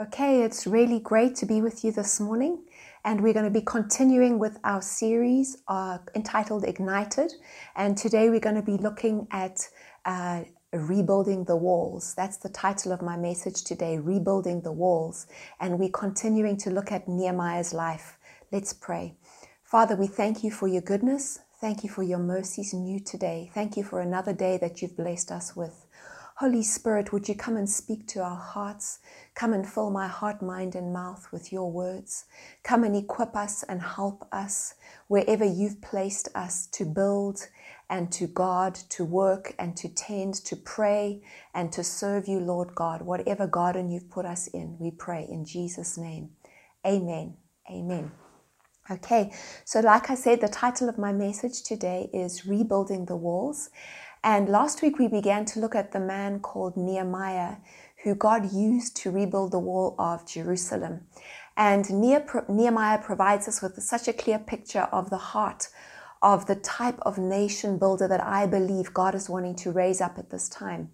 Okay, it's really great to be with you this morning, and we're going to be continuing with our series uh, entitled Ignited. And today we're going to be looking at uh, Rebuilding the Walls. That's the title of my message today Rebuilding the Walls. And we're continuing to look at Nehemiah's life. Let's pray. Father, we thank you for your goodness. Thank you for your mercies new today. Thank you for another day that you've blessed us with. Holy Spirit, would you come and speak to our hearts? Come and fill my heart, mind, and mouth with your words. Come and equip us and help us wherever you've placed us to build and to guard, to work and to tend, to pray and to serve you, Lord God. Whatever garden you've put us in, we pray in Jesus' name. Amen. Amen. Okay, so like I said, the title of my message today is Rebuilding the Walls. And last week we began to look at the man called Nehemiah, who God used to rebuild the wall of Jerusalem. And Nehemiah provides us with such a clear picture of the heart of the type of nation builder that I believe God is wanting to raise up at this time.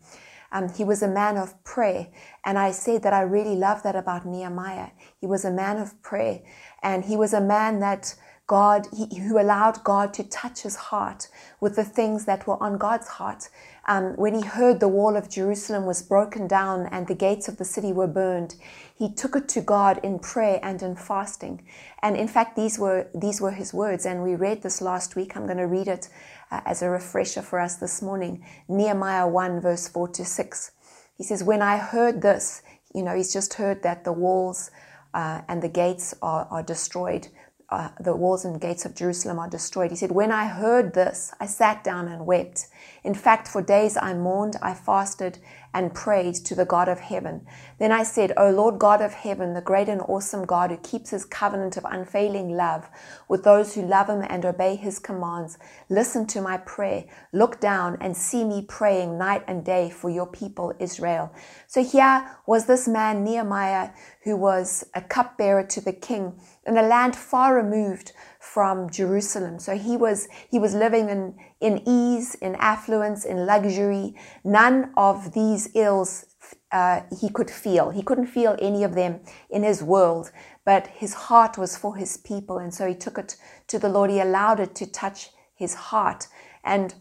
Um, he was a man of prayer. And I said that I really love that about Nehemiah. He was a man of prayer. And he was a man that God, he, who allowed God to touch his heart with the things that were on God's heart. Um, when he heard the wall of Jerusalem was broken down and the gates of the city were burned, he took it to God in prayer and in fasting. And in fact, these were these were his words. And we read this last week. I'm going to read it uh, as a refresher for us this morning. Nehemiah 1, verse 4 to 6. He says, When I heard this, you know, he's just heard that the walls uh, and the gates are, are destroyed uh, the walls and gates of Jerusalem are destroyed. He said, When I heard this, I sat down and wept. In fact, for days I mourned, I fasted, and prayed to the God of heaven. Then I said, O Lord God of heaven, the great and awesome God who keeps his covenant of unfailing love with those who love him and obey his commands, listen to my prayer. Look down and see me praying night and day for your people, Israel. So here was this man, Nehemiah, who was a cupbearer to the king in a land far removed from Jerusalem. So he was he was living in in ease, in affluence, in luxury. None of these ills uh, he could feel. He couldn't feel any of them in his world, but his heart was for his people, and so he took it to the Lord. He allowed it to touch his heart, and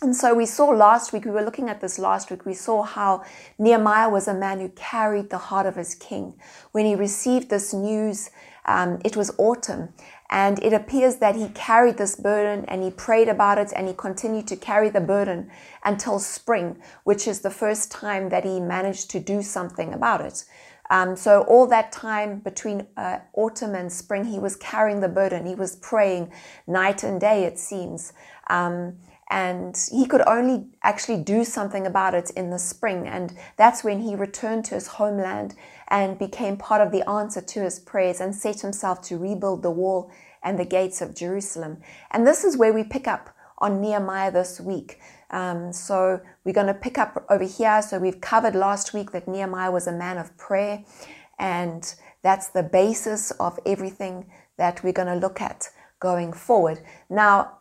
and so we saw last week, we were looking at this last week, we saw how Nehemiah was a man who carried the heart of his king. When he received this news, um, it was autumn, and it appears that he carried this burden and he prayed about it and he continued to carry the burden until spring, which is the first time that he managed to do something about it. Um, so, all that time between uh, autumn and spring, he was carrying the burden. He was praying night and day, it seems. Um, and he could only actually do something about it in the spring. And that's when he returned to his homeland and became part of the answer to his prayers and set himself to rebuild the wall and the gates of Jerusalem. And this is where we pick up on Nehemiah this week. Um, so we're going to pick up over here. So we've covered last week that Nehemiah was a man of prayer, and that's the basis of everything that we're going to look at going forward. Now,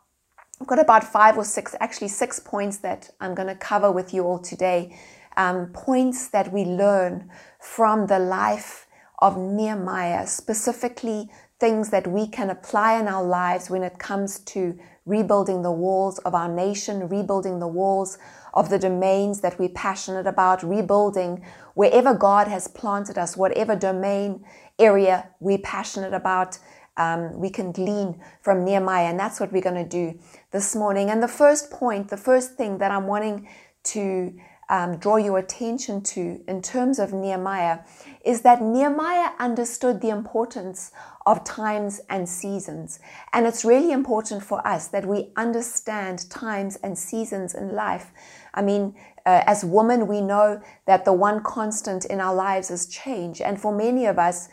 I've got about five or six, actually six points that I'm going to cover with you all today. Um, points that we learn from the life of Nehemiah, specifically things that we can apply in our lives when it comes to rebuilding the walls of our nation, rebuilding the walls of the domains that we're passionate about, rebuilding wherever God has planted us, whatever domain area we're passionate about um, we can glean from Nehemiah. And that's what we're going to do this morning. And the first point, the first thing that I'm wanting to um, draw your attention to in terms of Nehemiah is that Nehemiah understood the importance of times and seasons. And it's really important for us that we understand times and seasons in life. I mean, uh, as women, we know that the one constant in our lives is change. And for many of us,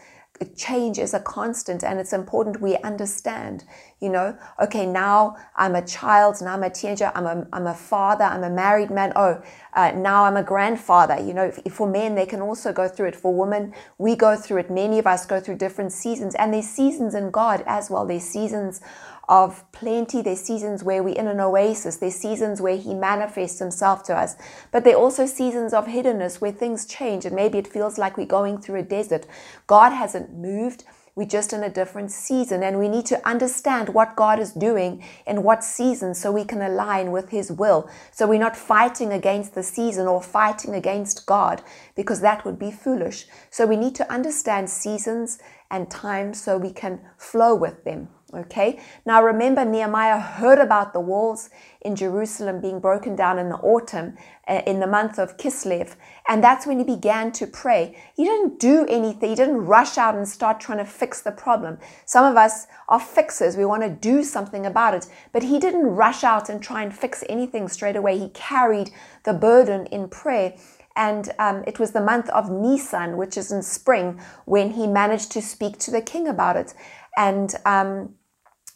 change is a constant and it's important we understand you know okay now i'm a child now i'm a teenager i'm a, I'm a father i'm a married man oh uh, now i'm a grandfather you know for men they can also go through it for women we go through it many of us go through different seasons and there's seasons in god as well there's seasons of plenty. There's seasons where we're in an oasis. There's seasons where He manifests Himself to us. But there are also seasons of hiddenness where things change and maybe it feels like we're going through a desert. God hasn't moved. We're just in a different season, and we need to understand what God is doing in what season so we can align with His will. So we're not fighting against the season or fighting against God because that would be foolish. So we need to understand seasons and times so we can flow with them. Okay, now remember, Nehemiah heard about the walls in Jerusalem being broken down in the autumn, uh, in the month of Kislev, and that's when he began to pray. He didn't do anything, he didn't rush out and start trying to fix the problem. Some of us are fixers, we want to do something about it, but he didn't rush out and try and fix anything straight away. He carried the burden in prayer. And um, it was the month of Nisan, which is in spring, when he managed to speak to the king about it. And um,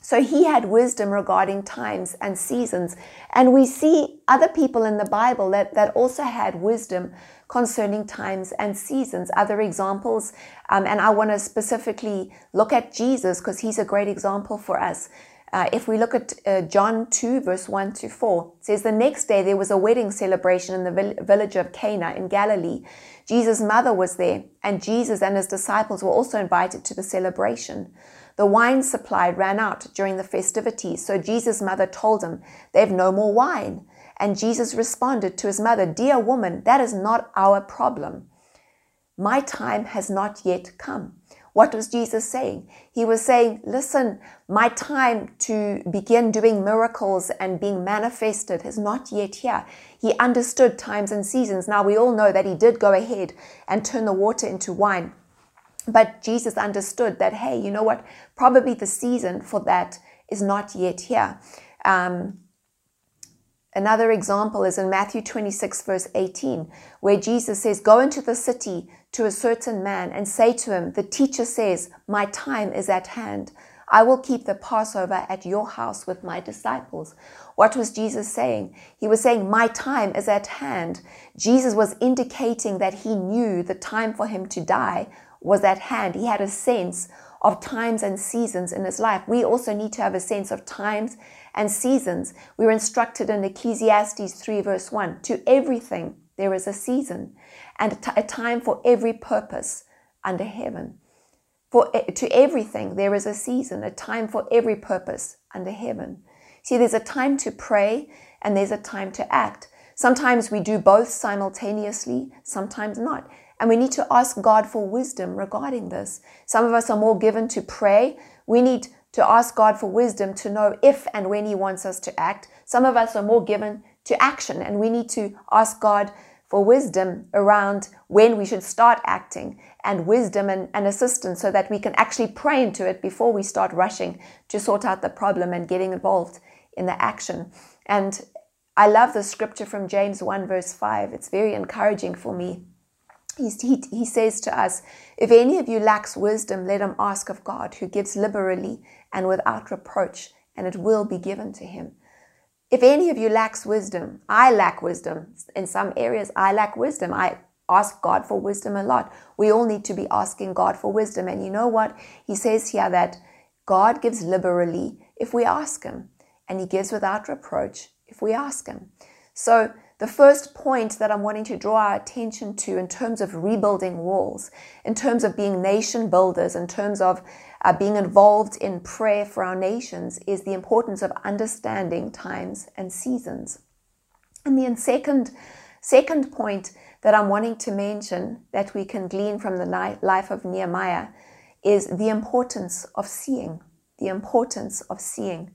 so he had wisdom regarding times and seasons. And we see other people in the Bible that, that also had wisdom concerning times and seasons. Other examples, um, and I want to specifically look at Jesus because he's a great example for us. Uh, if we look at uh, John 2, verse 1 to 4, it says, The next day there was a wedding celebration in the vill- village of Cana in Galilee. Jesus' mother was there, and Jesus and his disciples were also invited to the celebration. The wine supply ran out during the festivities, so Jesus' mother told him, They have no more wine. And Jesus responded to his mother, Dear woman, that is not our problem. My time has not yet come. What was Jesus saying? He was saying, Listen, my time to begin doing miracles and being manifested is not yet here. He understood times and seasons. Now, we all know that he did go ahead and turn the water into wine. But Jesus understood that, hey, you know what? Probably the season for that is not yet here. Um, another example is in Matthew 26, verse 18, where Jesus says, Go into the city to a certain man and say to him, The teacher says, My time is at hand. I will keep the Passover at your house with my disciples. What was Jesus saying? He was saying, My time is at hand. Jesus was indicating that he knew the time for him to die was at hand. He had a sense of times and seasons in his life. We also need to have a sense of times and seasons. We were instructed in Ecclesiastes 3, verse 1 to everything there is a season and a time for every purpose under heaven. For to everything there is a season, a time for every purpose under heaven. See, there's a time to pray and there's a time to act. Sometimes we do both simultaneously, sometimes not. And we need to ask God for wisdom regarding this. Some of us are more given to pray. We need to ask God for wisdom to know if and when He wants us to act. Some of us are more given to action, and we need to ask God for wisdom around when we should start acting and wisdom and, and, assistance so that we can actually pray into it before we start rushing to sort out the problem and getting involved in the action. And I love the scripture from James 1, verse 5. It's very encouraging for me he, he says to us, If any of you lacks wisdom, let him ask of God, who gives liberally and without reproach, and it will be given to him. If any of you lacks wisdom, I lack wisdom. In some areas, I lack wisdom. I ask God for wisdom a lot. We all need to be asking God for wisdom. And you know what? He says here that God gives liberally if we ask Him, and He gives without reproach if we ask Him. So, the first point that I'm wanting to draw our attention to in terms of rebuilding walls, in terms of being nation builders, in terms of uh, being involved in prayer for our nations, is the importance of understanding times and seasons. And the second, second point that I'm wanting to mention that we can glean from the life of Nehemiah is the importance of seeing. The importance of seeing.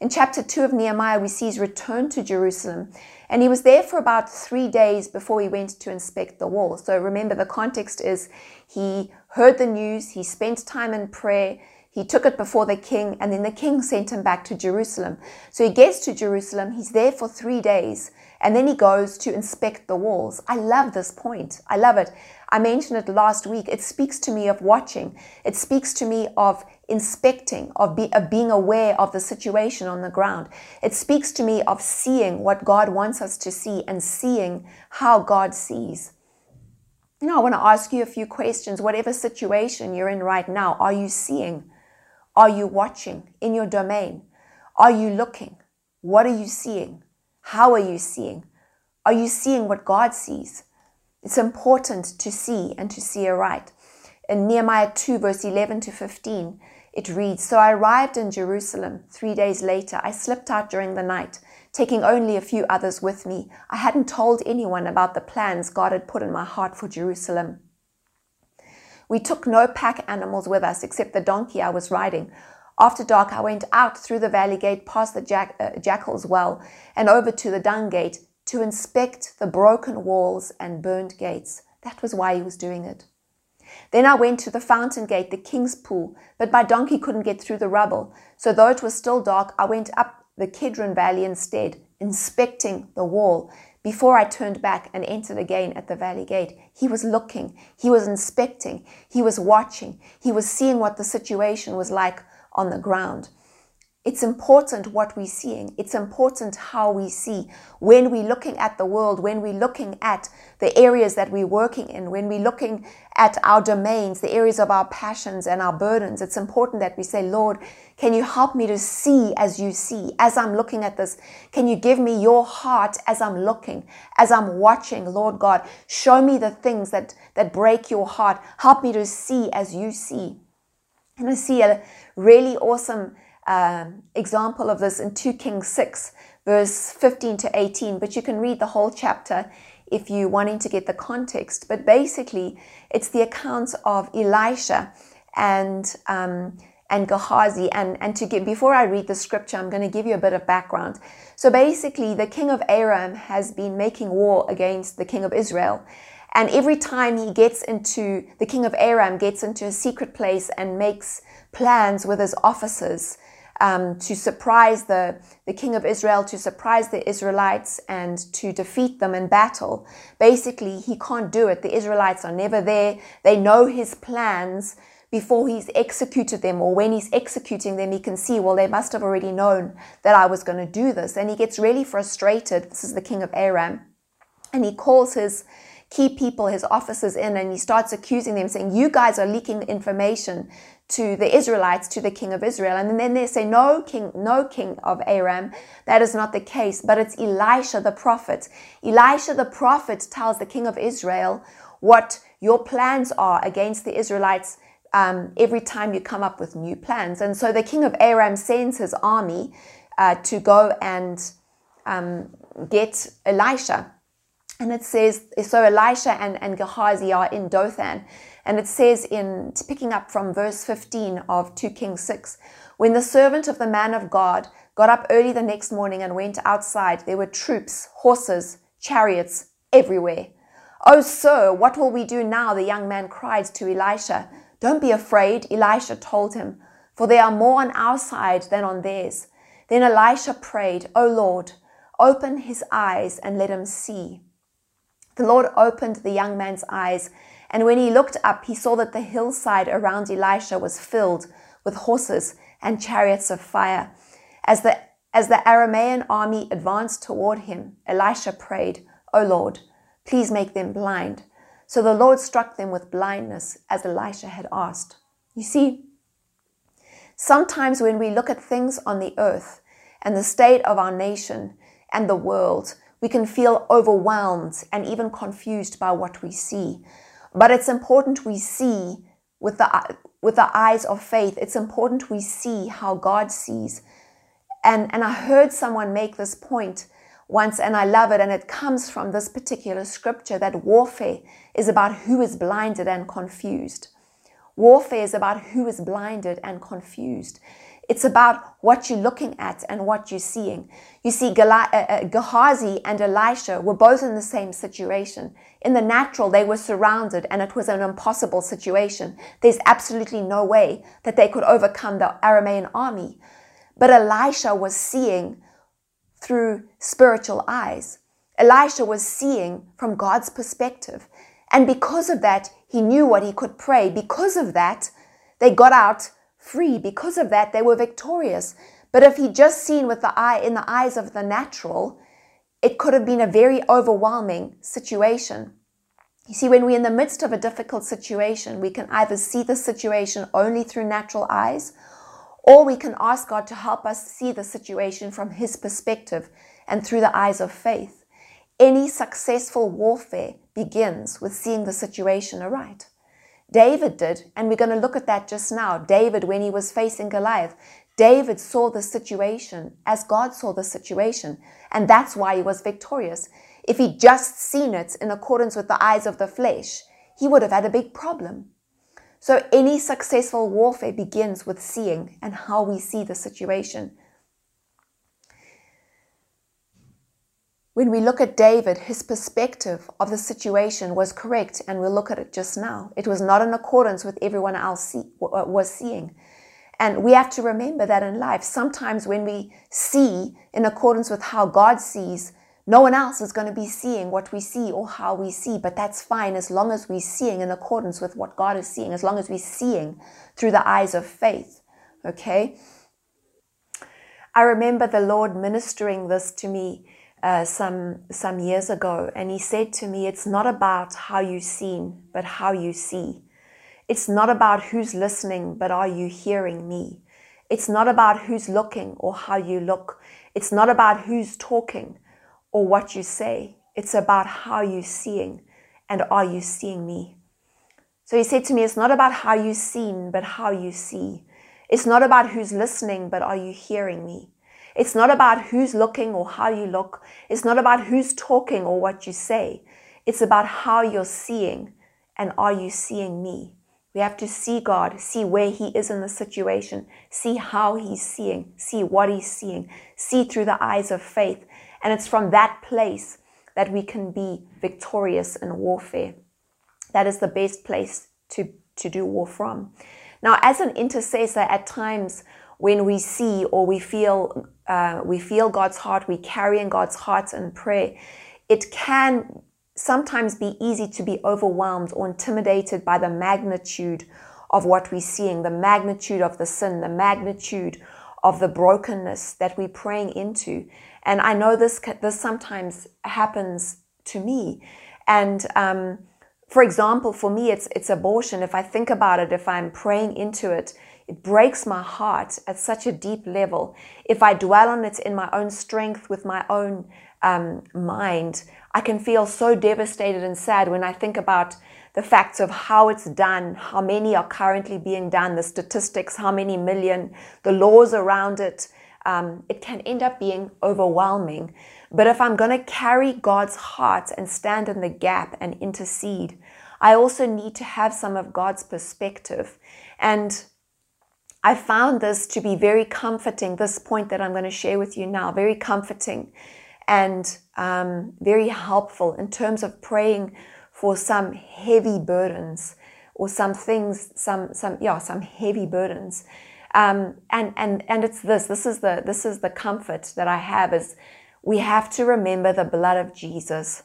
In chapter 2 of Nehemiah, we see his return to Jerusalem and he was there for about three days before he went to inspect the wall. So remember, the context is he heard the news, he spent time in prayer, he took it before the king, and then the king sent him back to Jerusalem. So he gets to Jerusalem, he's there for three days, and then he goes to inspect the walls. I love this point. I love it. I mentioned it last week. It speaks to me of watching, it speaks to me of inspecting, of, be, of being aware of the situation on the ground. It speaks to me of seeing what God wants us to see and seeing how God sees. You know, I want to ask you a few questions. Whatever situation you're in right now, are you seeing? Are you watching in your domain? Are you looking? What are you seeing? How are you seeing? Are you seeing what God sees? It's important to see and to see aright. In Nehemiah 2, verse 11 to 15, it reads So I arrived in Jerusalem three days later. I slipped out during the night, taking only a few others with me. I hadn't told anyone about the plans God had put in my heart for Jerusalem. We took no pack animals with us except the donkey I was riding. After dark, I went out through the valley gate, past the jack, uh, jackal's well, and over to the dung gate to inspect the broken walls and burned gates. That was why he was doing it. Then I went to the fountain gate, the king's pool, but my donkey couldn't get through the rubble. So though it was still dark, I went up the Kidron Valley instead, inspecting the wall before I turned back and entered again at the valley gate, he was looking, he was inspecting, he was watching, he was seeing what the situation was like on the ground. It's important what we're seeing. It's important how we see. When we're looking at the world, when we're looking at the areas that we're working in, when we're looking at our domains, the areas of our passions and our burdens, it's important that we say, Lord, can you help me to see as you see? As I'm looking at this, can you give me your heart as I'm looking, as I'm watching, Lord God? Show me the things that, that break your heart. Help me to see as you see. And I see a really awesome um, example of this in 2 Kings 6, verse 15 to 18, but you can read the whole chapter if you're wanting to get the context. But basically, it's the accounts of Elisha and um, and Gehazi. And, and to get before I read the scripture, I'm going to give you a bit of background. So basically, the king of Aram has been making war against the king of Israel. And every time he gets into, the king of Aram gets into a secret place and makes plans with his officers um, to surprise the, the king of Israel, to surprise the Israelites, and to defeat them in battle. Basically, he can't do it. The Israelites are never there. They know his plans before he's executed them, or when he's executing them, he can see, well, they must have already known that I was going to do this. And he gets really frustrated. This is the king of Aram. And he calls his key people, his officers in, and he starts accusing them, saying, You guys are leaking information to the Israelites, to the king of Israel. And then they say, No, king, no king of Aram. That is not the case, but it's Elisha the prophet. Elisha the prophet tells the king of Israel what your plans are against the Israelites um, every time you come up with new plans. And so the king of Aram sends his army uh, to go and um, get Elisha. And it says, so Elisha and, and Gehazi are in Dothan. And it says in picking up from verse 15 of 2 Kings 6, when the servant of the man of God got up early the next morning and went outside, there were troops, horses, chariots everywhere. Oh, sir, what will we do now? The young man cried to Elisha. Don't be afraid, Elisha told him, for there are more on our side than on theirs. Then Elisha prayed, O Lord, open his eyes and let him see. The Lord opened the young man's eyes and when he looked up, he saw that the hillside around Elisha was filled with horses and chariots of fire. As the, as the Aramean army advanced toward him, Elisha prayed, O Lord, please make them blind. So the Lord struck them with blindness, as Elisha had asked. You see, sometimes when we look at things on the earth and the state of our nation and the world, we can feel overwhelmed and even confused by what we see. But it's important we see with the, with the eyes of faith. It's important we see how God sees. And, and I heard someone make this point once, and I love it. And it comes from this particular scripture that warfare is about who is blinded and confused. Warfare is about who is blinded and confused. It's about what you're looking at and what you're seeing. You see, uh, uh, Gehazi and Elisha were both in the same situation. In the natural, they were surrounded and it was an impossible situation. There's absolutely no way that they could overcome the Aramean army. But Elisha was seeing through spiritual eyes. Elisha was seeing from God's perspective. And because of that, he knew what he could pray. Because of that, they got out free. Because of that, they were victorious. But if he'd just seen with the eye in the eyes of the natural, it could have been a very overwhelming situation. You see, when we're in the midst of a difficult situation, we can either see the situation only through natural eyes, or we can ask God to help us see the situation from His perspective and through the eyes of faith. Any successful warfare begins with seeing the situation aright. David did, and we're going to look at that just now. David, when he was facing Goliath, David saw the situation as God saw the situation, and that's why he was victorious. If he'd just seen it in accordance with the eyes of the flesh, he would have had a big problem. So, any successful warfare begins with seeing and how we see the situation. When we look at David, his perspective of the situation was correct, and we'll look at it just now. It was not in accordance with everyone else see, was seeing. And we have to remember that in life, sometimes when we see in accordance with how God sees, no one else is going to be seeing what we see or how we see, but that's fine as long as we're seeing in accordance with what God is seeing, as long as we're seeing through the eyes of faith. Okay? I remember the Lord ministering this to me uh, some some years ago, and he said to me, "It's not about how you seen, but how you see. It's not about who's listening, but are you hearing me? It's not about who's looking or how you look. It's not about who's talking or what you say. It's about how you're seeing, and are you seeing me?" So he said to me, "It's not about how you seen, but how you see. It's not about who's listening, but are you hearing me?" It's not about who's looking or how you look. It's not about who's talking or what you say. It's about how you're seeing and are you seeing me? We have to see God, see where He is in the situation, see how He's seeing, see what He's seeing, see through the eyes of faith. And it's from that place that we can be victorious in warfare. That is the best place to, to do war from. Now, as an intercessor, at times when we see or we feel uh, we feel God's heart, we carry in God's heart in prayer, it can sometimes be easy to be overwhelmed or intimidated by the magnitude of what we're seeing, the magnitude of the sin, the magnitude of the brokenness that we're praying into. And I know this this sometimes happens to me. And um, for example, for me, it's it's abortion. If I think about it, if I'm praying into it, it breaks my heart at such a deep level. If I dwell on it in my own strength, with my own um, mind, I can feel so devastated and sad when I think about the facts of how it's done, how many are currently being done, the statistics, how many million, the laws around it. Um, it can end up being overwhelming. But if I'm going to carry God's heart and stand in the gap and intercede, I also need to have some of God's perspective. And I found this to be very comforting, this point that I'm going to share with you now, very comforting and um, very helpful in terms of praying for some heavy burdens or some things, some, some, yeah, some heavy burdens. Um, and, and, and it's this, this is the, this is the comfort that I have is we have to remember the blood of Jesus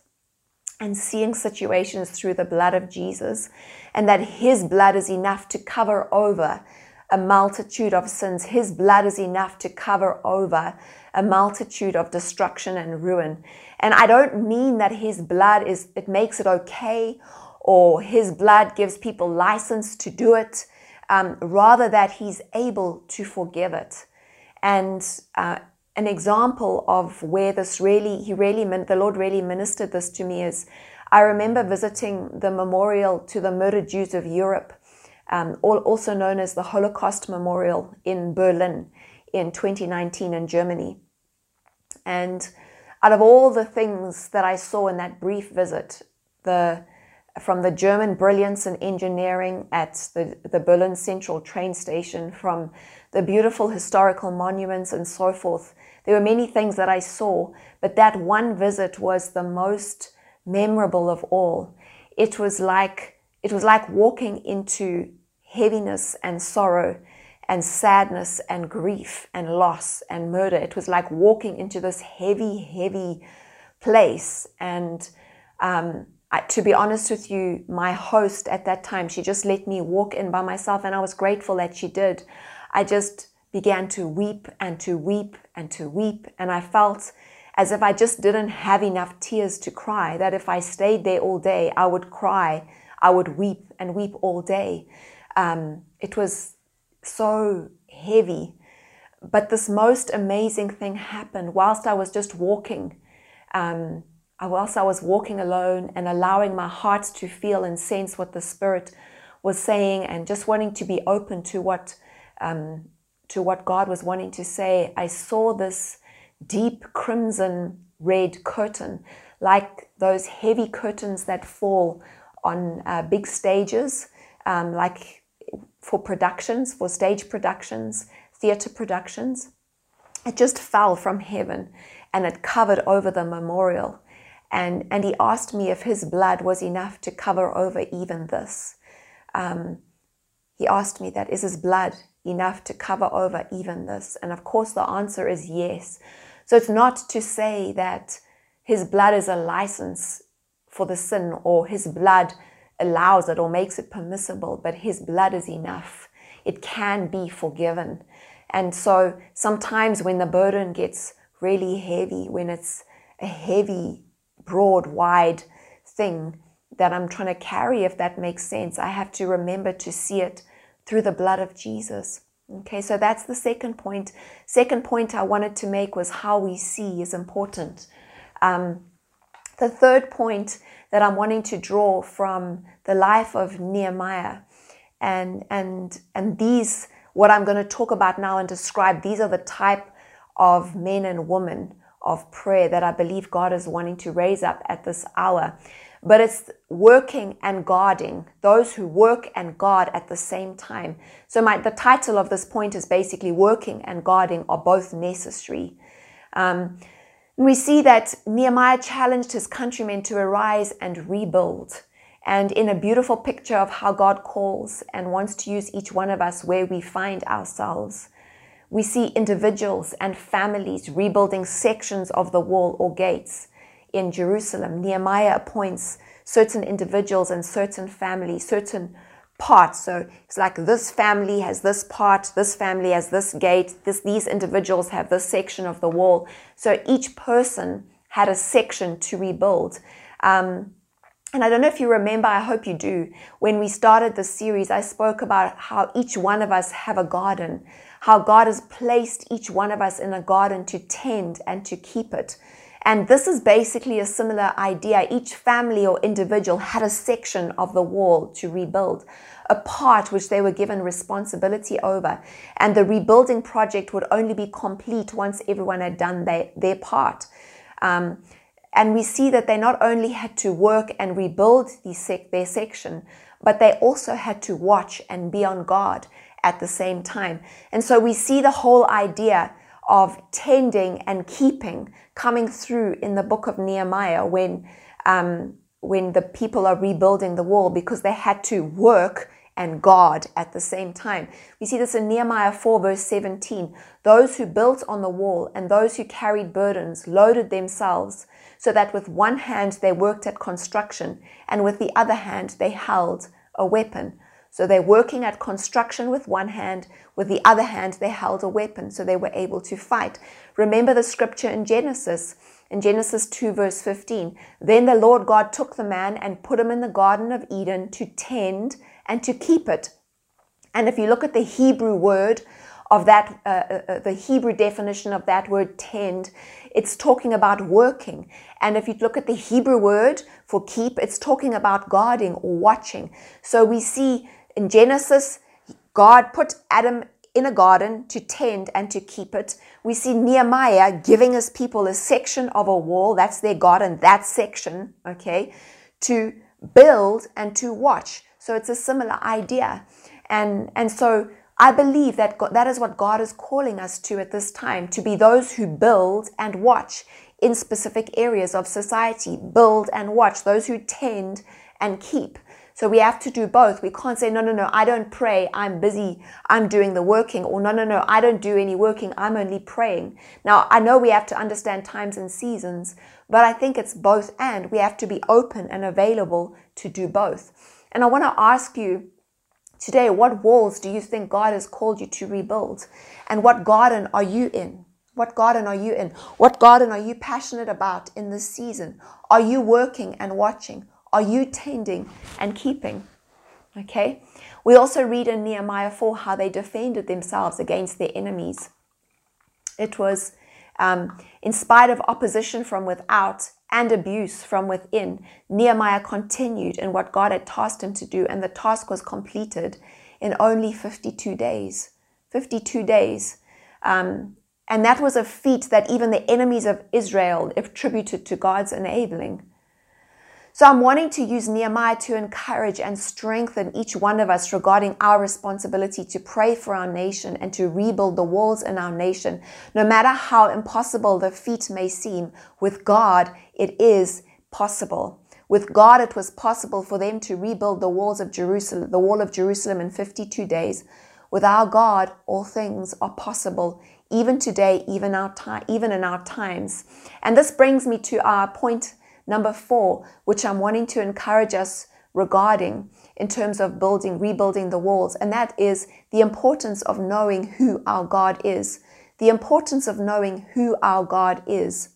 and seeing situations through the blood of Jesus and that his blood is enough to cover over a multitude of sins. His blood is enough to cover over a multitude of destruction and ruin. And I don't mean that his blood is, it makes it okay or his blood gives people license to do it, um, rather that he's able to forgive it. And uh, an example of where this really, he really, meant the Lord really ministered this to me is I remember visiting the memorial to the murdered Jews of Europe um, also known as the Holocaust Memorial in Berlin in 2019 in Germany. And out of all the things that I saw in that brief visit, the from the German brilliance in engineering at the, the Berlin Central train station, from the beautiful historical monuments and so forth. There were many things that I saw, but that one visit was the most memorable of all. It was like it was like walking into heaviness and sorrow and sadness and grief and loss and murder. It was like walking into this heavy, heavy place. And um, I, to be honest with you, my host at that time, she just let me walk in by myself, and I was grateful that she did. I just began to weep and to weep and to weep, and I felt as if I just didn't have enough tears to cry, that if I stayed there all day, I would cry, I would weep and weep all day. Um, it was so heavy. But this most amazing thing happened whilst I was just walking. Um, whilst I was walking alone and allowing my heart to feel and sense what the Spirit was saying, and just wanting to be open to what um, to what God was wanting to say, I saw this deep crimson red curtain, like those heavy curtains that fall on uh, big stages, um, like for productions, for stage productions, theater productions. It just fell from heaven and it covered over the memorial. And, and he asked me if his blood was enough to cover over even this. Um, he asked me that, is his blood enough to cover over even this? And of course, the answer is yes. So it's not to say that his blood is a license for the sin or his blood allows it or makes it permissible, but his blood is enough. It can be forgiven. And so sometimes when the burden gets really heavy, when it's a heavy broad, wide thing that I'm trying to carry, if that makes sense. I have to remember to see it through the blood of Jesus. Okay, so that's the second point. Second point I wanted to make was how we see is important. Um, the third point that I'm wanting to draw from the life of Nehemiah, and and and these what I'm going to talk about now and describe. These are the type of men and women of prayer that I believe God is wanting to raise up at this hour. But it's working and guarding, those who work and guard at the same time. So, my, the title of this point is basically working and guarding are both necessary. Um, we see that Nehemiah challenged his countrymen to arise and rebuild. And in a beautiful picture of how God calls and wants to use each one of us where we find ourselves. We see individuals and families rebuilding sections of the wall or gates in Jerusalem. Nehemiah appoints certain individuals and certain families, certain So it's like this family has this part, this family has this gate, this, these individuals have this section of the wall. So each person had a section to rebuild. Um, and I don't know if you remember, I hope you do. When we started the series, I spoke about how each one of us have a garden how God has placed each one of us in a garden to tend and to keep it. And this is basically a similar idea. Each family or individual had a section of the wall to rebuild, a part which they were given responsibility over. And the rebuilding project would only be complete once everyone had done their, their part. Um, and we see that they not only had to work and rebuild sec- their section, but they also had to watch and be on guard at the same time. And so we see the whole idea of tending and keeping coming through in the book of Nehemiah when, um, when the people are rebuilding the wall because they had to work and guard at the same time. We see this in Nehemiah 4, verse 17. Those who built on the wall and those who carried burdens loaded themselves so that with one hand they worked at construction and with the other hand they held a weapon. So they're working at construction with one hand, with the other hand, they held a weapon, so they were able to fight. Remember the scripture in Genesis, in Genesis 2, verse 15. Then the Lord God took the man and put him in the Garden of Eden to tend and to keep it. And if you look at the Hebrew word of that, uh, uh, uh the Hebrew definition of that word tend, it's talking about working. And if you look at the Hebrew word for keep, it's talking about guarding or watching. So we see in Genesis, God put Adam in a garden to tend and to keep it. We see Nehemiah giving his people a section of a wall, that's their garden, that section, okay, to build and to watch. So it's a similar idea. And, and so I believe that God, that is what God is calling us to at this time to be those who build and watch in specific areas of society, build and watch, those who tend and keep. So we have to do both. We can't say, no, no, no, I don't pray. I'm busy. I'm doing the working. Or no, no, no, I don't do any working. I'm only praying. Now, I know we have to understand times and seasons, but I think it's both and. We have to be open and available to do both. And I want to ask you today, what walls do you think God has called you to rebuild? And what garden are you in? What garden are you in? What garden are you passionate about in this season? Are you working and watching? Are you tending and keeping? Okay? We also read in Nehemiah 4 how they defended themselves against their enemies. It was um, in spite of opposition from without and abuse from within, Nehemiah continued in what God had tasked him to do, and the task was completed in only 52 days. 52 days. Um, and that was a feat that even the enemies of Israel attributed to God's enabling. So I'm wanting to use Nehemiah to encourage and strengthen each one of us regarding our responsibility to pray for our nation and to rebuild the walls in our nation. No matter how impossible the feat may seem, with God, it is possible. With God, it was possible for them to rebuild the walls of Jerusalem, the wall of Jerusalem in 52 days. With our God, all things are possible, even today, even our time, even in our times. And this brings me to our point Number four, which I'm wanting to encourage us regarding in terms of building, rebuilding the walls, and that is the importance of knowing who our God is. The importance of knowing who our God is.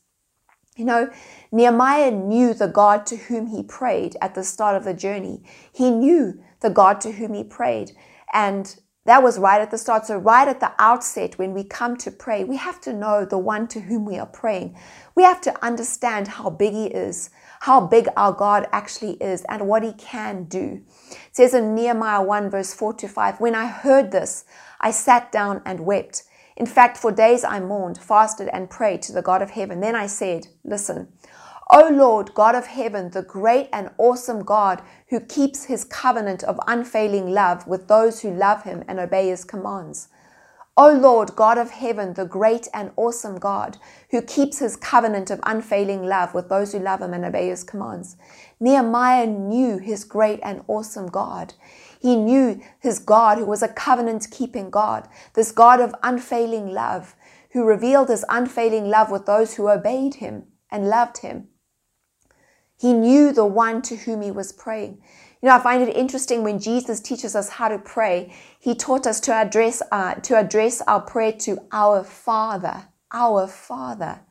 You know, Nehemiah knew the God to whom he prayed at the start of the journey. He knew the God to whom he prayed. And that was right at the start. So, right at the outset, when we come to pray, we have to know the one to whom we are praying. We have to understand how big He is, how big our God actually is, and what He can do. It says in Nehemiah 1, verse 4 to 5 When I heard this, I sat down and wept. In fact, for days I mourned, fasted, and prayed to the God of heaven. Then I said, Listen, O Lord, God of heaven, the great and awesome God who keeps his covenant of unfailing love with those who love him and obey his commands. O Lord, God of heaven, the great and awesome God who keeps his covenant of unfailing love with those who love him and obey his commands. Nehemiah knew his great and awesome God. He knew his God who was a covenant keeping God, this God of unfailing love, who revealed his unfailing love with those who obeyed him and loved him. He knew the one to whom he was praying. You know, I find it interesting when Jesus teaches us how to pray. He taught us to address uh, to address our prayer to our Father, our Father,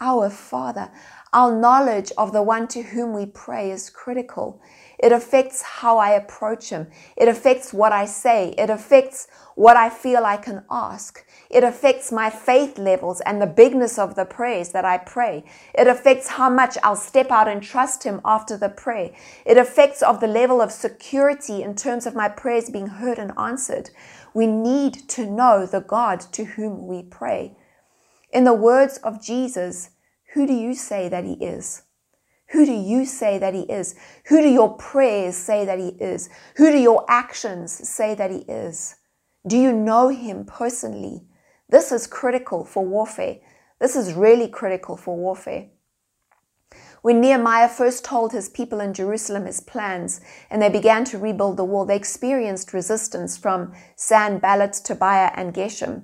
our Father. Our knowledge of the one to whom we pray is critical. It affects how I approach Him. It affects what I say. It affects what I feel I can ask. It affects my faith levels and the bigness of the prayers that I pray. It affects how much I'll step out and trust Him after the prayer. It affects of the level of security in terms of my prayers being heard and answered. We need to know the God to whom we pray. In the words of Jesus, who do you say that He is? Who do you say that He is? Who do your prayers say that He is? Who do your actions say that He is? Do you know Him personally? This is critical for warfare. This is really critical for warfare. When Nehemiah first told his people in Jerusalem his plans and they began to rebuild the wall, they experienced resistance from Sanballat, Tobiah, and Geshem.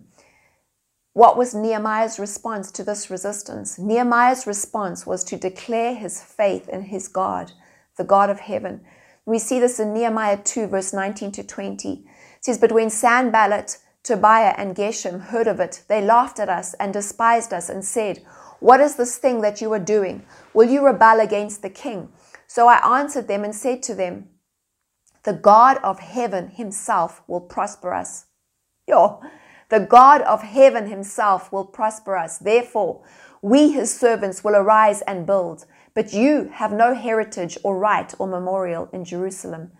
What was Nehemiah's response to this resistance? Nehemiah's response was to declare his faith in his God, the God of heaven. We see this in Nehemiah 2, verse 19 to 20. It says, But when Sanballat, Tobiah, and Geshem heard of it, they laughed at us and despised us and said, What is this thing that you are doing? Will you rebel against the king? So I answered them and said to them, The God of heaven himself will prosper us. Yo, the God of heaven himself will prosper us. Therefore, we, his servants, will arise and build. But you have no heritage or right or memorial in Jerusalem.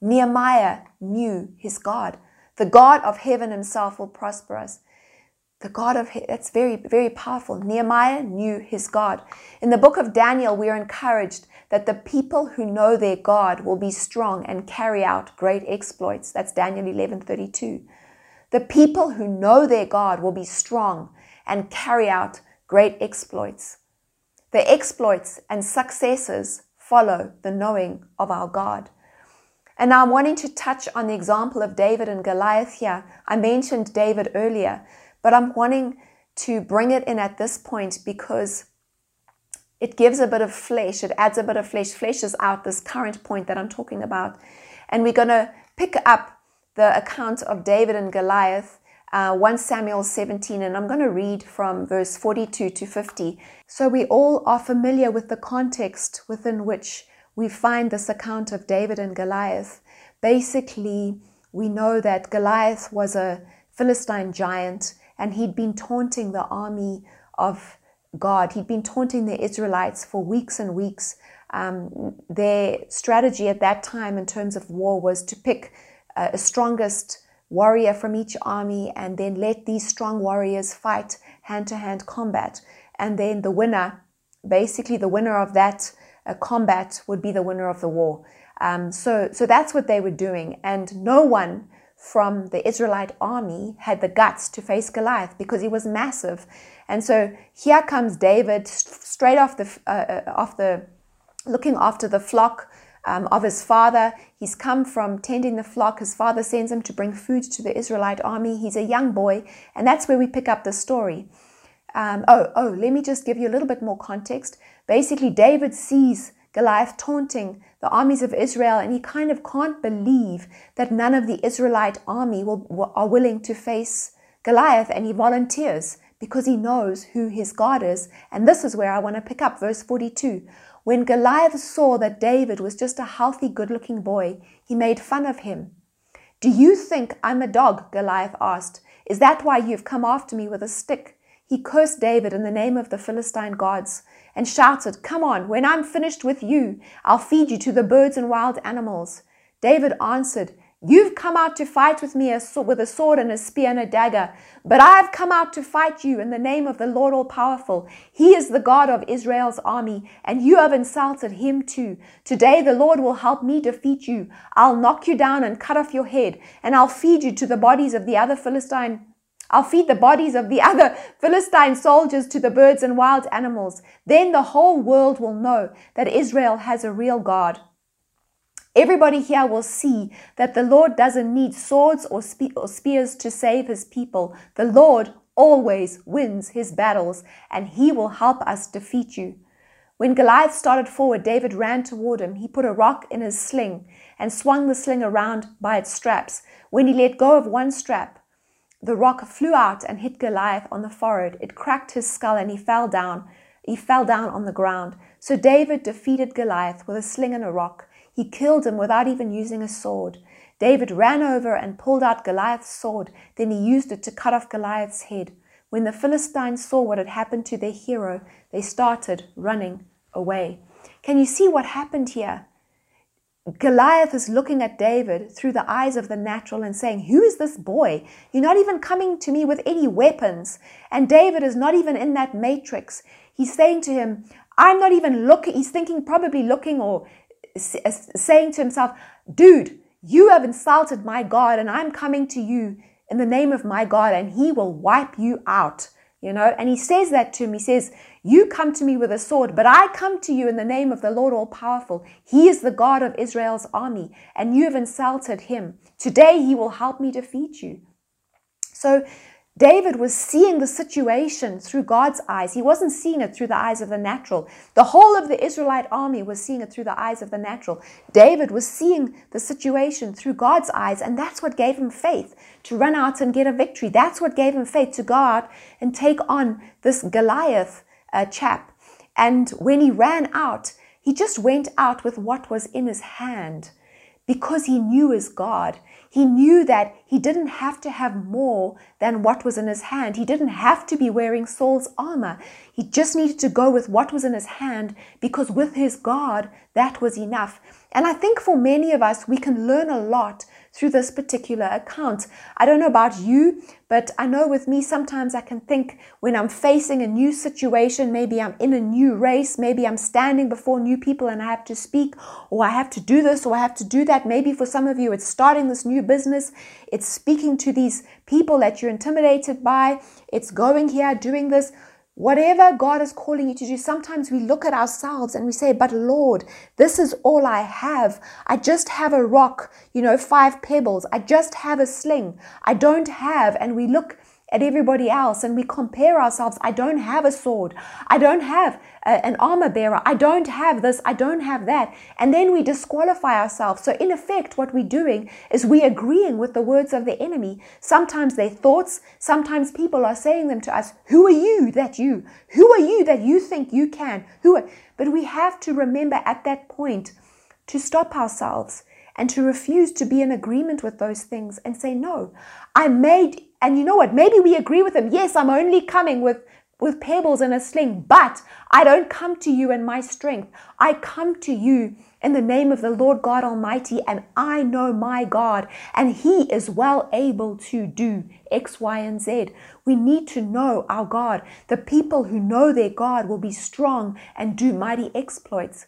Nehemiah knew his God. The God of heaven himself will prosper us. The God of that's very, very powerful. Nehemiah knew his God. In the book of Daniel, we are encouraged that the people who know their God will be strong and carry out great exploits. That's Daniel 11 32. The people who know their God will be strong and carry out great exploits. The exploits and successes follow the knowing of our God. And now I'm wanting to touch on the example of David and Goliath here. I mentioned David earlier, but I'm wanting to bring it in at this point because it gives a bit of flesh, it adds a bit of flesh, fleshes out this current point that I'm talking about. And we're going to pick up the account of David and Goliath, uh, 1 Samuel 17, and I'm going to read from verse 42 to 50. So we all are familiar with the context within which we find this account of David and Goliath. basically, we know that Goliath was a Philistine giant and he'd been taunting the army of God. He'd been taunting the Israelites for weeks and weeks. Um, their strategy at that time in terms of war was to pick uh, a strongest warrior from each army and then let these strong warriors fight hand to hand combat. And then the winner, basically the winner of that combat, would be the winner of the war. Um, so, so that's what they were doing. And no one from the Israelite army had the guts to face Goliath because he was massive. And so here comes David straight off the, uh, uh, off the looking after the flock um, of his father. He's come from tending the flock. His father sends him to bring food to the Israelite army. He's a young boy, and that's where we pick up the story. Um, oh, oh, let me just give you a little bit more context. Basically, David sees Goliath taunting the armies of Israel, and he kind of can't believe that none of the Israelite army will, are willing to face Goliath, and he volunteers because he knows who his God is. And this is where I want to pick up verse 42. When Goliath saw that David was just a healthy, good looking boy, he made fun of him. Do you think I'm a dog? Goliath asked. Is that why you've come after me with a stick? He cursed David in the name of the Philistine gods and shouted, Come on, when I'm finished with you, I'll feed you to the birds and wild animals. David answered, You've come out to fight with me with a sword and a spear and a dagger, but I have come out to fight you in the name of the Lord All Powerful. He is the God of Israel's army, and you have insulted him too. Today the Lord will help me defeat you. I'll knock you down and cut off your head, and I'll feed you to the bodies of the other Philistine I'll feed the bodies of the other Philistine soldiers to the birds and wild animals. Then the whole world will know that Israel has a real God. Everybody here will see that the Lord doesn't need swords or, spe- or spears to save his people. The Lord always wins his battles, and he will help us defeat you. When Goliath started forward, David ran toward him. He put a rock in his sling and swung the sling around by its straps. When he let go of one strap, the rock flew out and hit Goliath on the forehead. It cracked his skull and he fell down. He fell down on the ground. So David defeated Goliath with a sling and a rock. He killed him without even using a sword. David ran over and pulled out Goliath's sword. Then he used it to cut off Goliath's head. When the Philistines saw what had happened to their hero, they started running away. Can you see what happened here? Goliath is looking at David through the eyes of the natural and saying, Who is this boy? You're not even coming to me with any weapons. And David is not even in that matrix. He's saying to him, I'm not even looking. He's thinking, probably looking or uh, saying to himself, Dude, you have insulted my God, and I'm coming to you in the name of my God, and he will wipe you out. You know, and he says that to him. He says, You come to me with a sword, but I come to you in the name of the Lord All Powerful. He is the God of Israel's army, and you have insulted him. Today he will help me defeat you. So David was seeing the situation through God's eyes. He wasn't seeing it through the eyes of the natural. The whole of the Israelite army was seeing it through the eyes of the natural. David was seeing the situation through God's eyes, and that's what gave him faith to run out and get a victory. That's what gave him faith to God and take on this Goliath uh, chap. And when he ran out, he just went out with what was in his hand because he knew his God. He knew that he didn't have to have more than what was in his hand. He didn't have to be wearing Saul's armor. He just needed to go with what was in his hand because with his God, that was enough. And I think for many of us, we can learn a lot through this particular account. I don't know about you, but I know with me, sometimes I can think when I'm facing a new situation, maybe I'm in a new race, maybe I'm standing before new people and I have to speak, or I have to do this, or I have to do that. Maybe for some of you, it's starting this new business, it's speaking to these people that you're intimidated by, it's going here, doing this. Whatever God is calling you to do, sometimes we look at ourselves and we say, But Lord, this is all I have. I just have a rock, you know, five pebbles. I just have a sling. I don't have. And we look at everybody else and we compare ourselves. I don't have a sword. I don't have a, an armor bearer. I don't have this. I don't have that. And then we disqualify ourselves. So, in effect, what we're doing is we're agreeing with the words of the enemy. Sometimes their thoughts, sometimes people are saying them to us. Who are you that you? Who are you that you think you can? Who are, but we have to remember at that point to stop ourselves and to refuse to be in agreement with those things and say, No, I made, and you know what? Maybe we agree with him. Yes, I'm only coming with with pebbles and a sling, but I don't come to you in my strength. I come to you in the name of the Lord God Almighty, and I know my God, and He is well able to do X, Y, and Z. We need to know our God. The people who know their God will be strong and do mighty exploits.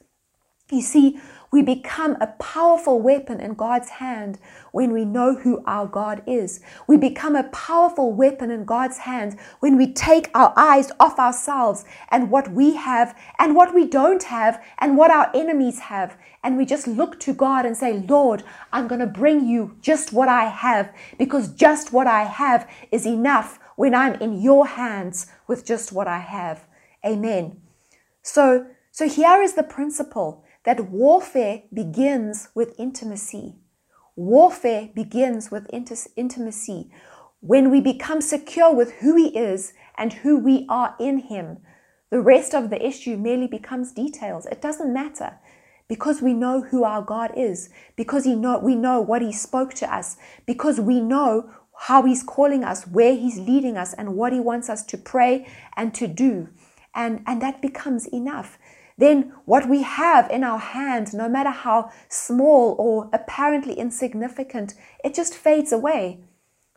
You see, we become a powerful weapon in God's hand when we know who our God is. We become a powerful weapon in God's hand when we take our eyes off ourselves and what we have and what we don't have and what our enemies have. And we just look to God and say, Lord, I'm going to bring you just what I have because just what I have is enough when I'm in your hands with just what I have. Amen. So, so here is the principle that warfare begins with intimacy. Warfare begins with intimacy. When we become secure with who He is and who we are in Him, the rest of the issue merely becomes details. It doesn't matter because we know who our God is, because he know, we know what He spoke to us, because we know how He's calling us, where He's leading us, and what He wants us to pray and to do. And, and that becomes enough then what we have in our hand, no matter how small or apparently insignificant, it just fades away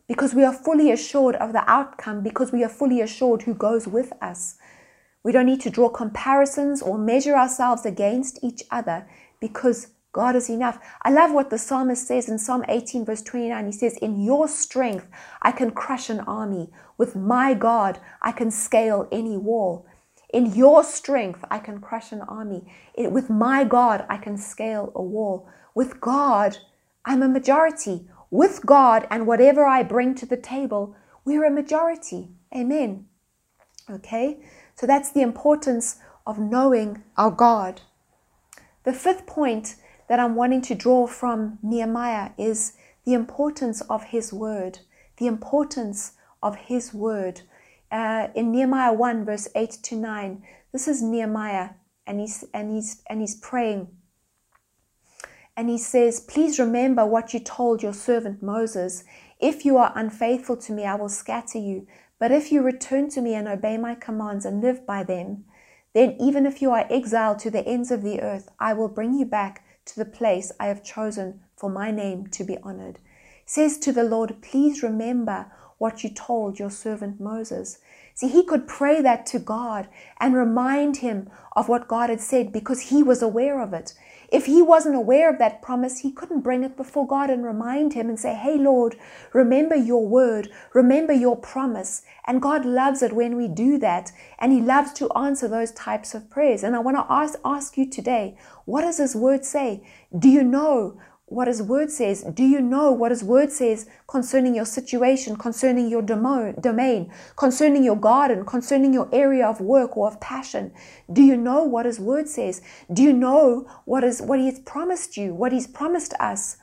because we are fully assured of the outcome, because we are fully assured who goes with us. We don't need to draw comparisons or measure ourselves against each other because God is enough. I love what the psalmist says in Psalm 18, verse 29. He says, In your strength, I can crush an army. With my God, I can scale any wall. In your strength, I can crush an army. It, with my God, I can scale a wall. With God, I'm a majority. With God and whatever I bring to the table, we're a majority. Amen. Okay? So that's the importance of knowing our God. The fifth point that I'm wanting to draw from Nehemiah is the importance of his word. The importance of his word uh, in Nehemiah 1, verse 8 to 9. This is Nehemiah, and he's, and, he's, and he's praying. And he says, Please remember what you told your servant Moses. If you are unfaithful to me, I will scatter you. But if you return to me and obey my commands and live by them, then even if you are exiled to the ends of the earth, I will bring you back to the place I have chosen for my name to be honored. Says to the Lord, Please remember what you told your servant Moses. See, he could pray that to God and remind him of what God had said because he was aware of it. If he wasn't aware of that promise, he couldn't bring it before God and remind him and say, Hey, Lord, remember your word, remember your promise. And God loves it when we do that. And he loves to answer those types of prayers. And I want to ask, ask you today, what does his word say? Do you know what his word says? Do you know what his word says concerning your situation, concerning your domain, concerning your garden, concerning your area of work or of passion? Do you know what his word says? Do you know what is what he has promised you, what he's promised us?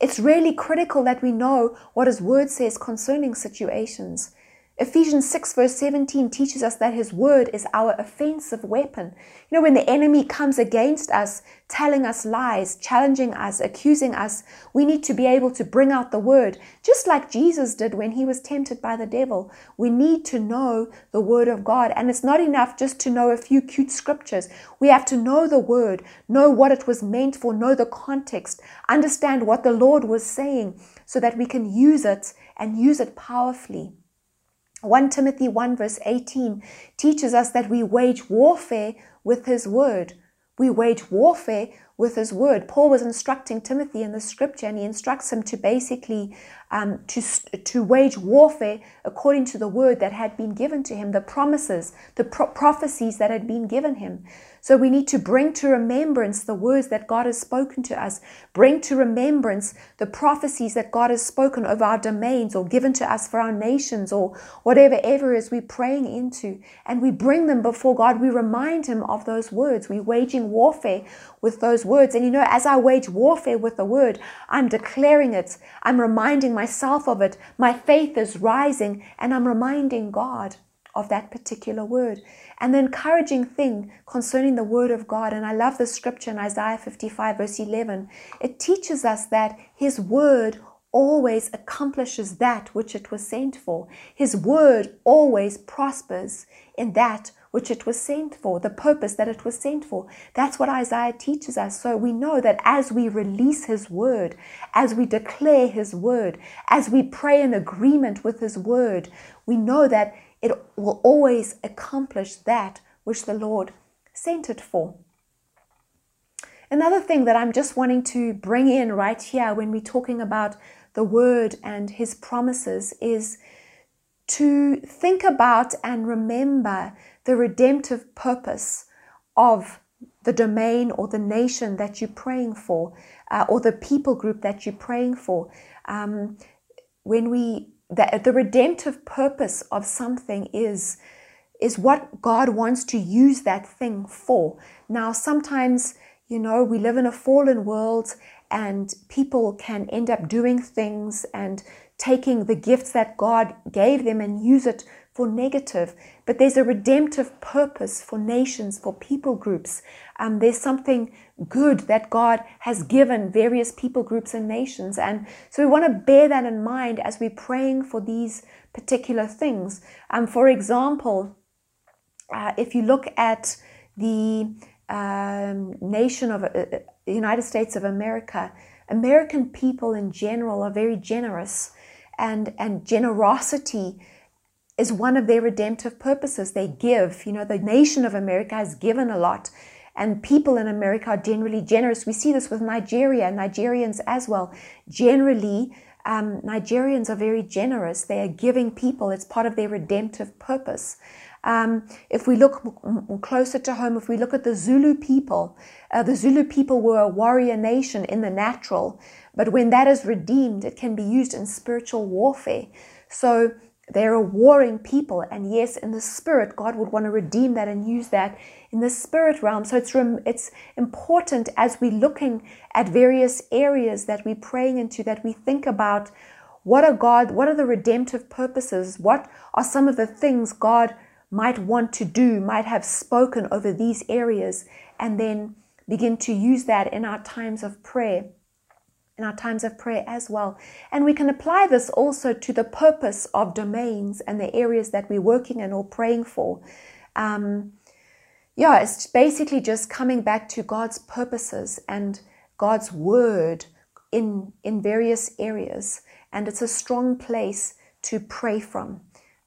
It's really critical that we know what his word says concerning situations. Ephesians 6, verse 17 teaches us that His word is our offensive weapon. You know, when the enemy comes against us, telling us lies, challenging us, accusing us, we need to be able to bring out the word, just like Jesus did when he was tempted by the devil. We need to know the word of God. And it's not enough just to know a few cute scriptures. We have to know the word, know what it was meant for, know the context, understand what the Lord was saying so that we can use it and use it powerfully. 1 Timothy 1 verse 18 teaches us that we wage warfare with his word. We wage warfare with his word. Paul was instructing Timothy in the scripture and he instructs him to basically um, to, to wage warfare according to the word that had been given to him, the promises, the pro- prophecies that had been given him. So we need to bring to remembrance the words that God has spoken to us, bring to remembrance the prophecies that God has spoken over our domains or given to us for our nations or whatever areas we're praying into. And we bring them before God. We remind Him of those words. We're waging warfare with those words. And you know, as I wage warfare with the word, I'm declaring it, I'm reminding myself of it. My faith is rising, and I'm reminding God of that particular word. And the encouraging thing concerning the word of God, and I love the scripture in Isaiah 55, verse 11, it teaches us that his word always accomplishes that which it was sent for. His word always prospers in that which it was sent for, the purpose that it was sent for. That's what Isaiah teaches us. So we know that as we release His word, as we declare His word, as we pray in agreement with His word, we know that it will always accomplish that which the Lord sent it for. Another thing that I'm just wanting to bring in right here when we're talking about the word and His promises is to think about and remember the redemptive purpose of the domain or the nation that you're praying for, uh, or the people group that you're praying for. Um, when we the, the redemptive purpose of something is is what God wants to use that thing for. Now, sometimes you know we live in a fallen world, and people can end up doing things and taking the gifts that God gave them and use it for negative, but there's a redemptive purpose for nations, for people groups. Um, there's something good that God has given various people groups and nations. And so we want to bear that in mind as we're praying for these particular things. Um, for example, uh, if you look at the um, nation of uh, uh United States of America, American people in general are very generous, and, and generosity is one of their redemptive purposes. They give. You know, the nation of America has given a lot, and people in America are generally generous. We see this with Nigeria, Nigerians as well. Generally, um, Nigerians are very generous. They are giving people, it's part of their redemptive purpose. Um, if we look closer to home, if we look at the Zulu people, uh, the Zulu people were a warrior nation in the natural, but when that is redeemed, it can be used in spiritual warfare. So they're a warring people, and yes, in the spirit, God would want to redeem that and use that in the spirit realm. So it's it's important as we're looking at various areas that we're praying into that we think about what are God, what are the redemptive purposes, what are some of the things God might want to do, might have spoken over these areas, and then begin to use that in our times of prayer in our times of prayer as well. And we can apply this also to the purpose of domains and the areas that we're working in or praying for. Um, yeah, it's basically just coming back to God's purposes and God's word in, in various areas. And it's a strong place to pray from.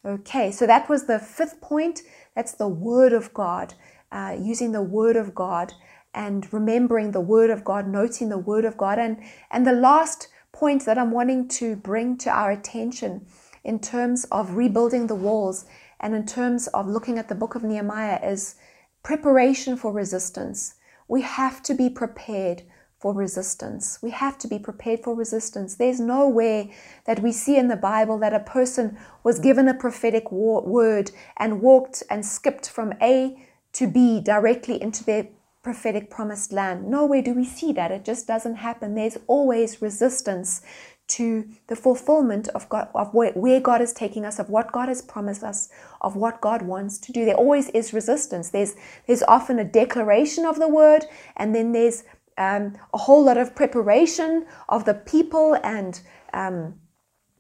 Okay, so that was the fifth point. That's the word of God, uh, using the word of God and remembering the word of God, noting the word of God. And, and the last point that I'm wanting to bring to our attention in terms of rebuilding the walls and in terms of looking at the book of Nehemiah is preparation for resistance. We have to be prepared for resistance. We have to be prepared for resistance. There's no way that we see in the Bible that a person was given a prophetic word and walked and skipped from A to B directly into their prophetic promised land. Nowhere do we see that. It just doesn't happen. There's always resistance to the fulfillment of God, of where, God is taking us, of what God has promised us, of what God wants to do. There always is resistance. There's there's often a declaration of the word, and then there's um, a whole lot of preparation of the people and um,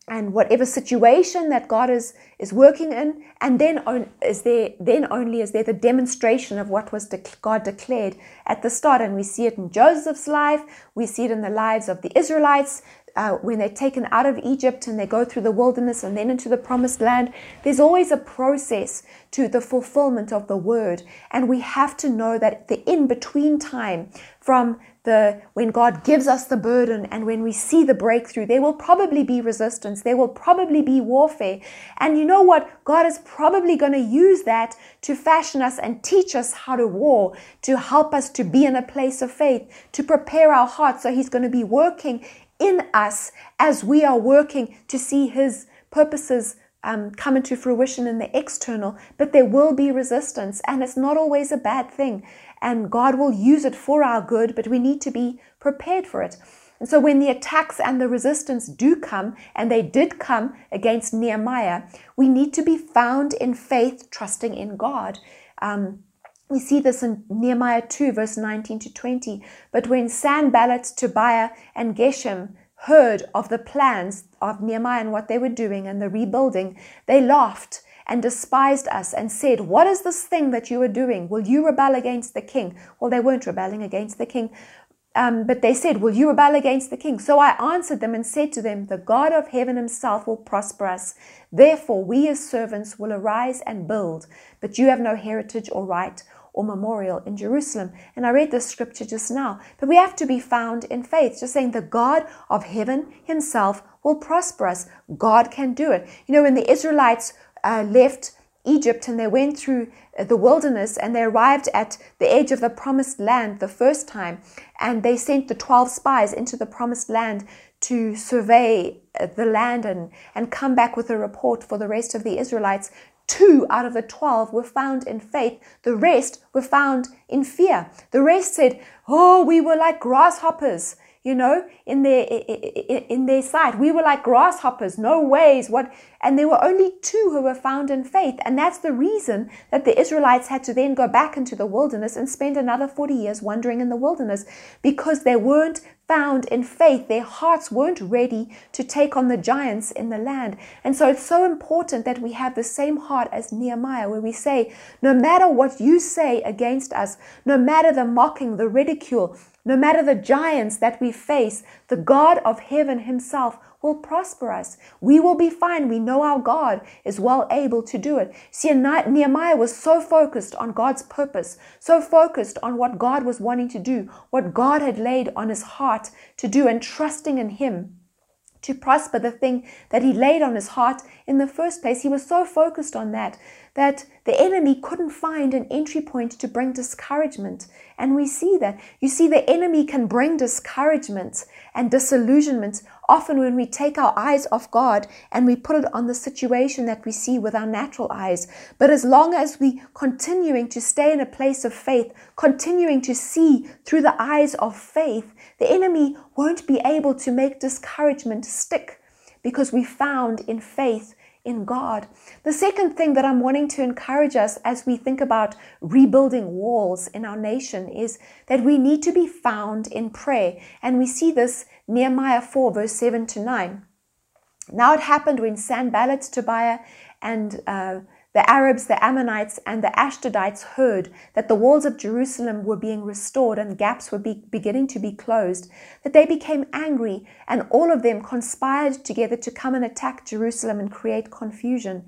and whatever situation that God is is working in, and then on, is there then only is there the demonstration of what was de- God declared at the start, and we see it in Joseph's life, we see it in the lives of the Israelites. Uh, when they're taken out of Egypt and they go through the wilderness and then into the promised land, there's always a process to the fulfillment of the word. And we have to know that the in between time from the when God gives us the burden and when we see the breakthrough, there will probably be resistance, there will probably be warfare. And you know what? God is probably going to use that to fashion us and teach us how to war, to help us to be in a place of faith, to prepare our hearts. So He's going to be working in us as we are working to see His purposes um, come into fruition in the external, but there will be resistance, and it's not always a bad thing and God will use it for our good, but we need to be prepared for it. And so when the attacks and the resistance do come, and they did come against Nehemiah, we need to be found in faith, trusting in God. Um, we see this in Nehemiah 2, verse 19 to 20. But when Sanballat, Tobiah, and Geshem heard of the plans of Nehemiah and what they were doing and the rebuilding, they laughed and despised us and said, What is this thing that you are doing? Will you rebel against the king? Well, they weren't rebelling against the king. Um, but they said, Will you rebel against the king? So I answered them and said to them, The God of heaven himself will prosper us. Therefore, we as servants will arise and build, but you have no heritage or right or memorial in Jerusalem. And I read this scripture just now. But we have to be found in faith, just saying the God of heaven himself will prosper us. God can do it. You know, when the Israelites uh, left Egypt and they went through uh, the wilderness and they arrived at the edge of the promised land the first time, and they sent the 12 spies into the promised land to survey uh, the land and, and come back with a report for the rest of the Israelites. Two out of the 12 were found in faith. The rest were found in fear. The rest said, Oh, we were like grasshoppers you know, in their in their sight. We were like grasshoppers, no ways. What? And there were only two who were found in faith, and that's the reason that the Israelites had to then go back into the wilderness and spend another forty years wandering in the wilderness because they weren't found in faith. Their hearts weren't ready to take on the giants in the land. And so it's so important that we have the same heart as Nehemiah, where we say, no matter what you say against us, no matter the mocking, the ridicule, no matter the giants that we face, the God of heaven himself will prosper us. We will be fine. We know our God is well able to do it. See, Nehemiah was so focused on God's purpose, so focused on what God was wanting to do, what God had laid on his heart to do, and trusting in him to prosper the thing that he laid on his heart in the first place. He was so focused on that that the enemy couldn't find an entry point to bring discouragement. And we see that. You see, the enemy can bring discouragement and disillusionment often when we take our eyes off God and we put it on the situation that we see with our natural eyes. But as long as we continuing to stay in a place of faith, continuing to see through the eyes of faith, the enemy won't be able to make discouragement stick because we found in faith in God. The second thing that I'm wanting to encourage us as we think about rebuilding walls in our nation is that we need to be found in prayer. And we see this Nehemiah 4, verse 7 to 9. Now it happened when Sanballat, Tobiah, and uh, the Arabs, the Ammonites, and the Ashdodites heard that the walls of Jerusalem were being restored and gaps were be beginning to be closed, that they became angry, and all of them conspired together to come and attack Jerusalem and create confusion.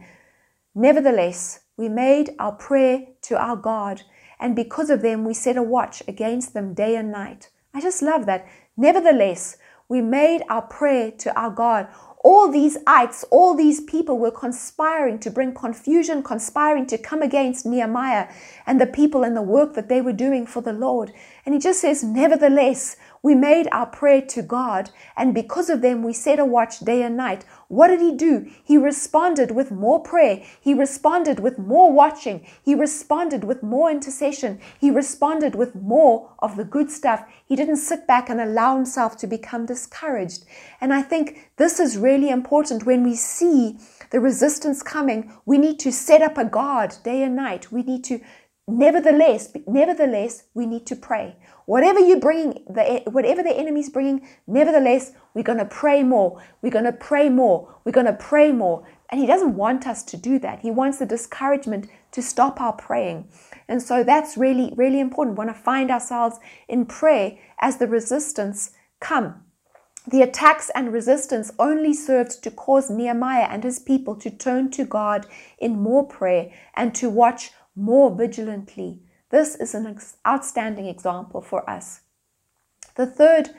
Nevertheless, we made our prayer to our God, and because of them, we set a watch against them day and night. I just love that. Nevertheless, we made our prayer to our God all these ites, all these people were conspiring to bring confusion, conspiring to come against Nehemiah and the people and the work that they were doing for the Lord. And he just says, Nevertheless, we made our prayer to God, and because of them, we set a watch day and night. What did he do? He responded with more prayer. He responded with more watching. He responded with more intercession. He responded with more of the good stuff. He didn't sit back and allow himself to become discouraged. And I think this is really important when we see the resistance coming. We need to set up a guard day and night. We need to Nevertheless, nevertheless, we need to pray. Whatever you're bringing, the, whatever the enemy's bringing, nevertheless, we're going to pray more. We're going to pray more. We're going to pray more. And he doesn't want us to do that. He wants the discouragement to stop our praying. And so that's really, really important. We want to find ourselves in prayer as the resistance come. The attacks and resistance only served to cause Nehemiah and his people to turn to God in more prayer and to watch more vigilantly. This is an outstanding example for us. The third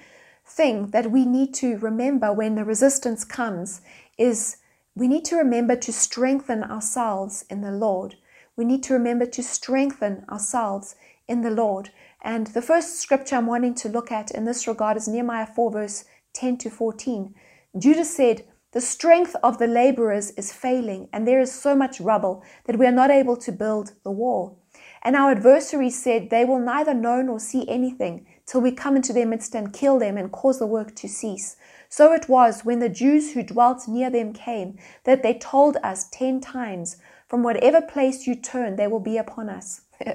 thing that we need to remember when the resistance comes is we need to remember to strengthen ourselves in the Lord. We need to remember to strengthen ourselves in the Lord. And the first scripture I'm wanting to look at in this regard is Nehemiah 4, verse 10 to 14. Judah said, the strength of the laborers is failing, and there is so much rubble that we are not able to build the wall. And our adversaries said, They will neither know nor see anything till we come into their midst and kill them and cause the work to cease. So it was when the Jews who dwelt near them came that they told us ten times, From whatever place you turn, they will be upon us.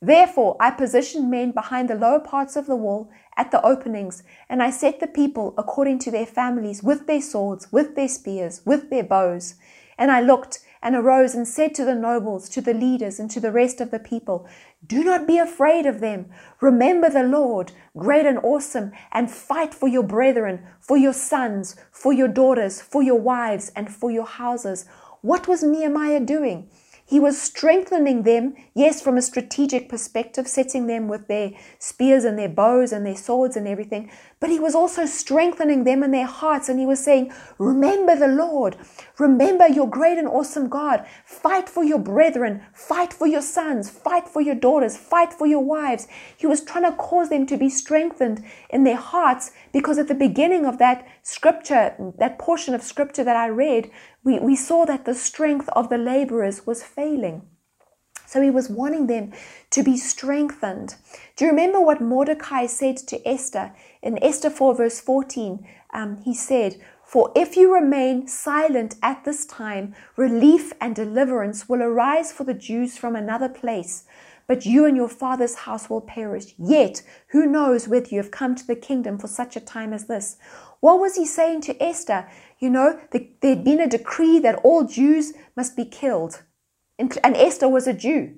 Therefore, I positioned men behind the lower parts of the wall at the openings, and I set the people according to their families, with their swords, with their spears, with their bows. And I looked and arose and said to the nobles, to the leaders, and to the rest of the people, Do not be afraid of them. Remember the Lord, great and awesome, and fight for your brethren, for your sons, for your daughters, for your wives, and for your houses. What was Nehemiah doing? He was strengthening them, yes, from a strategic perspective, setting them with their spears and their bows and their swords and everything, but he was also strengthening them in their hearts. And he was saying, Remember the Lord. Remember your great and awesome God. Fight for your brethren. Fight for your sons. Fight for your daughters. Fight for your wives. He was trying to cause them to be strengthened in their hearts because at the beginning of that scripture, that portion of scripture that I read, we, we saw that the strength of the laborers was failing. So he was wanting them to be strengthened. Do you remember what Mordecai said to Esther in Esther 4, verse 14? Um, he said, For if you remain silent at this time, relief and deliverance will arise for the Jews from another place. But you and your father's house will perish. Yet, who knows whether you have come to the kingdom for such a time as this? What was he saying to Esther? You know, the, there'd been a decree that all Jews must be killed. And, Esther was a Jew.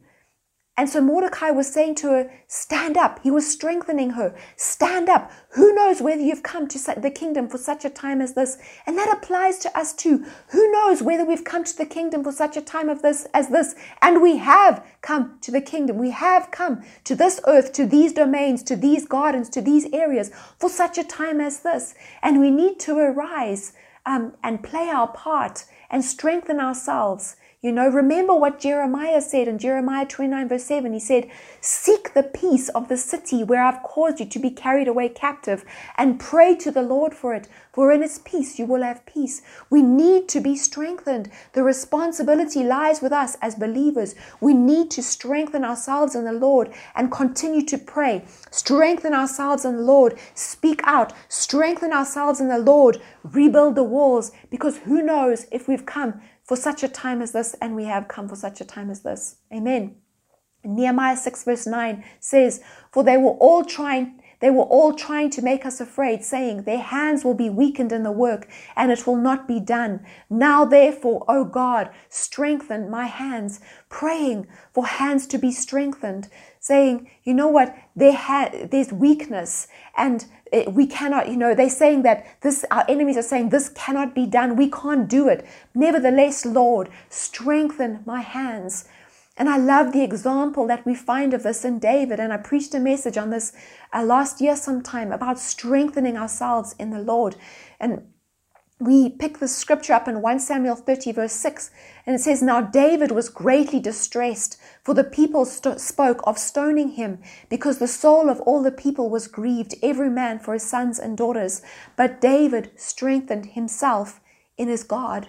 And so Mordecai was saying to her, Stand up. He was strengthening her. Stand up. Who knows whether you've come to the kingdom for such a time as this? And that applies to us too. Who knows whether we've come to the kingdom for such a time of this as this? And we have come to the kingdom. We have come to this earth, to these domains, to these gardens, to these areas for such a time as this. And we need to arise um, and play our part and strengthen ourselves you know, remember what Jeremiah said in Jeremiah 29, verse 7. He said, Seek the peace of the city where I've caused you to be carried away captive, and pray to the Lord for it, for in its peace you will have peace. We need to be strengthened. The responsibility lies with us as believers. We need to strengthen ourselves in the Lord and continue to pray. Strengthen ourselves in the Lord. Speak out. Strengthen ourselves in the Lord. Rebuild the walls, because who knows if we've come for such a time as this, and we have come for such a time as this. Amen. Nehemiah 6 verse 9 says, For they were all trying they were all trying to make us afraid, saying, Their hands will be weakened in the work, and it will not be done. Now, therefore, O God, strengthen my hands, praying for hands to be strengthened, saying, You know what? There ha- there's weakness, and we cannot, you know, they're saying that this, our enemies are saying this cannot be done. We can't do it. Nevertheless, Lord, strengthen my hands. And I love the example that we find of this in David. And I preached a message on this uh, last year sometime about strengthening ourselves in the Lord. And we pick the scripture up in 1 Samuel 30, verse 6, and it says, Now David was greatly distressed, for the people st- spoke of stoning him, because the soul of all the people was grieved, every man for his sons and daughters. But David strengthened himself in his God.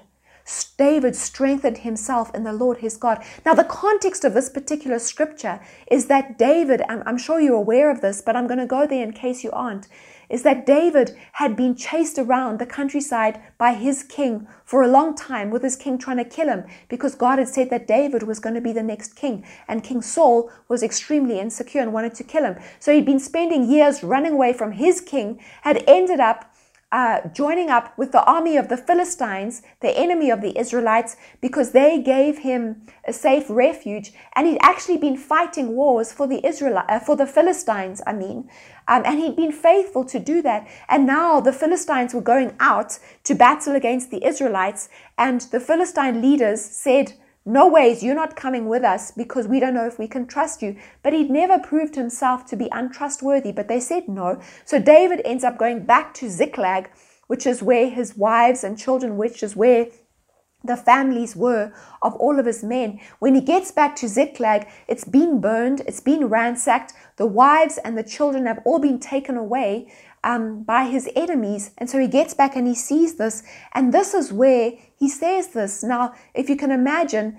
David strengthened himself in the Lord his God. Now, the context of this particular scripture is that David, I'm, I'm sure you're aware of this, but I'm going to go there in case you aren't is that David had been chased around the countryside by his king for a long time, with his king trying to kill him because God had said that David was going to be the next king. And King Saul was extremely insecure and wanted to kill him. So he'd been spending years running away from his king, had ended up uh, joining up with the army of the Philistines, the enemy of the Israelites, because they gave him a safe refuge, and he'd actually been fighting wars for the Israel, uh, for the Philistines. I mean, um, and he'd been faithful to do that. And now the Philistines were going out to battle against the Israelites, and the Philistine leaders said, no ways, you're not coming with us because we don't know if we can trust you. But he'd never proved himself to be untrustworthy, but they said no. So David ends up going back to Ziklag, which is where his wives and children, which is where the families were of all of his men. When he gets back to Ziklag, it's been burned, it's been ransacked. The wives and the children have all been taken away um, by his enemies. And so he gets back and he sees this. And this is where he says this. Now, if you can imagine,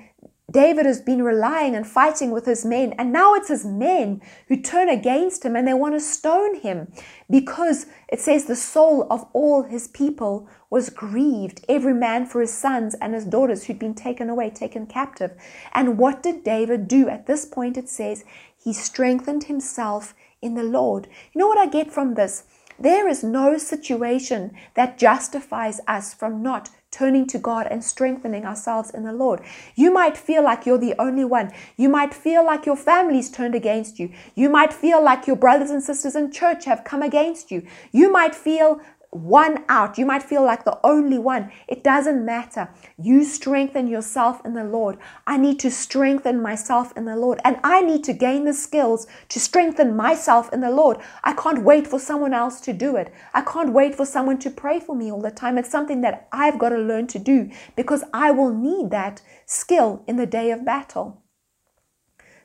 David has been relying and fighting with his men, and now it's his men who turn against him and they want to stone him because it says the soul of all his people was grieved, every man for his sons and his daughters who'd been taken away, taken captive. And what did David do? At this point, it says he strengthened himself in the Lord. You know what I get from this? There is no situation that justifies us from not turning to God and strengthening ourselves in the Lord. You might feel like you're the only one. You might feel like your family's turned against you. You might feel like your brothers and sisters in church have come against you. You might feel one out. You might feel like the only one. It doesn't matter. You strengthen yourself in the Lord. I need to strengthen myself in the Lord. And I need to gain the skills to strengthen myself in the Lord. I can't wait for someone else to do it. I can't wait for someone to pray for me all the time. It's something that I've got to learn to do because I will need that skill in the day of battle.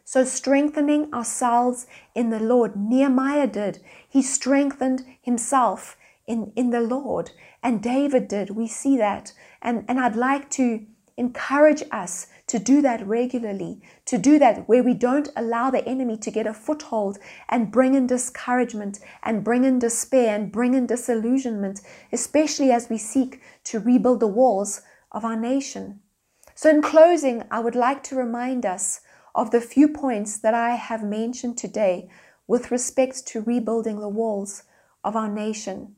So, strengthening ourselves in the Lord, Nehemiah did. He strengthened himself in, in the Lord. And David did. We see that. And, and I'd like to encourage us to do that regularly, to do that where we don't allow the enemy to get a foothold and bring in discouragement and bring in despair and bring in disillusionment, especially as we seek to rebuild the walls of our nation. So, in closing, I would like to remind us of the few points that I have mentioned today with respect to rebuilding the walls of our nation.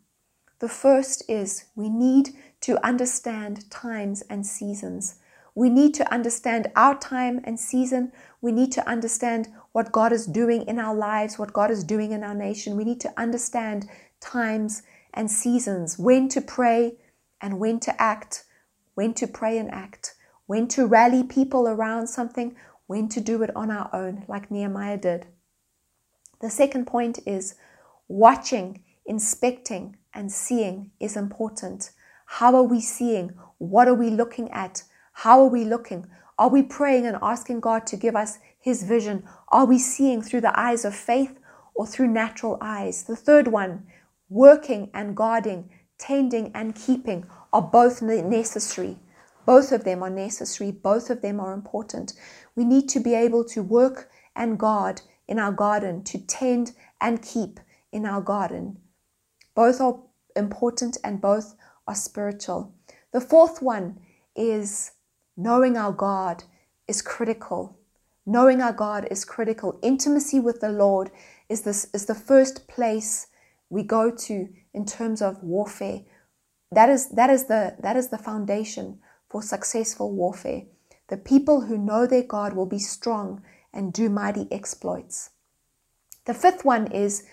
The first is we need to understand times and seasons. We need to understand our time and season. We need to understand what God is doing in our lives, what God is doing in our nation. We need to understand times and seasons, when to pray and when to act, when to pray and act, when to rally people around something, when to do it on our own, like Nehemiah did. The second point is watching, inspecting, and seeing is important. How are we seeing? What are we looking at? How are we looking? Are we praying and asking God to give us His vision? Are we seeing through the eyes of faith or through natural eyes? The third one, working and guarding, tending and keeping are both necessary. Both of them are necessary. Both of them are important. We need to be able to work and guard in our garden, to tend and keep in our garden. Both are important and both are spiritual. The fourth one is knowing our God is critical. Knowing our God is critical. Intimacy with the Lord is this is the first place we go to in terms of warfare. That is that is the that is the foundation for successful warfare. The people who know their God will be strong and do mighty exploits. The fifth one is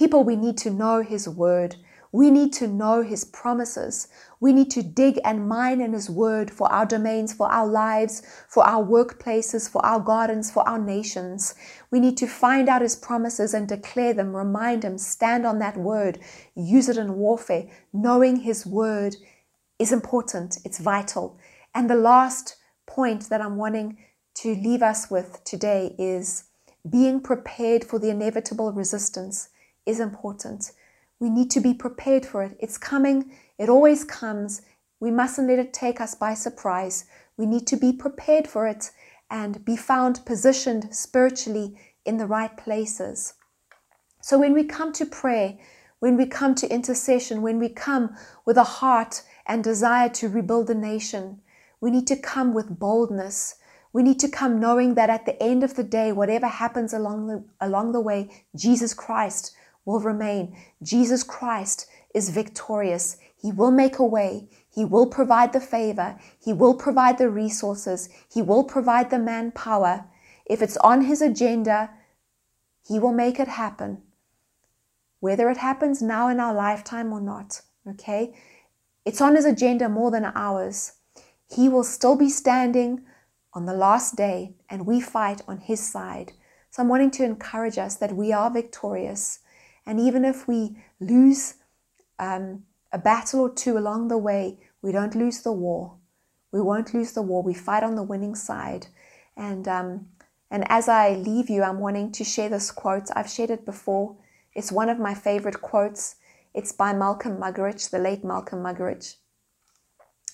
People, we need to know His Word. We need to know His promises. We need to dig and mine in His Word for our domains, for our lives, for our workplaces, for our gardens, for our nations. We need to find out His promises and declare them, remind Him, stand on that Word, use it in warfare. Knowing His Word is important, it's vital. And the last point that I'm wanting to leave us with today is being prepared for the inevitable resistance is important. We need to be prepared for it. It's coming, it always comes. We mustn't let it take us by surprise. We need to be prepared for it and be found positioned spiritually in the right places. So when we come to prayer, when we come to intercession, when we come with a heart and desire to rebuild the nation, we need to come with boldness. We need to come knowing that at the end of the day, whatever happens along the, along the way, Jesus Christ will remain. Jesus Christ is victorious. He will make a way. He will provide the favor. He will provide the resources. He will provide the manpower. If it's on his agenda, he will make it happen. Whether it happens now in our lifetime or not, okay? It's on his agenda more than ours. He will still be standing on the last day, and we fight on his side. So I'm wanting to encourage us that we are victorious. And even if we lose um, a battle or two along the way, we don't lose the war. We won't lose the war. We fight on the winning side. And um, and as I leave you, I'm wanting to share this quote. I've shared it before. It's one of my favorite quotes. It's by Malcolm Muggeridge, the late Malcolm Muggeridge.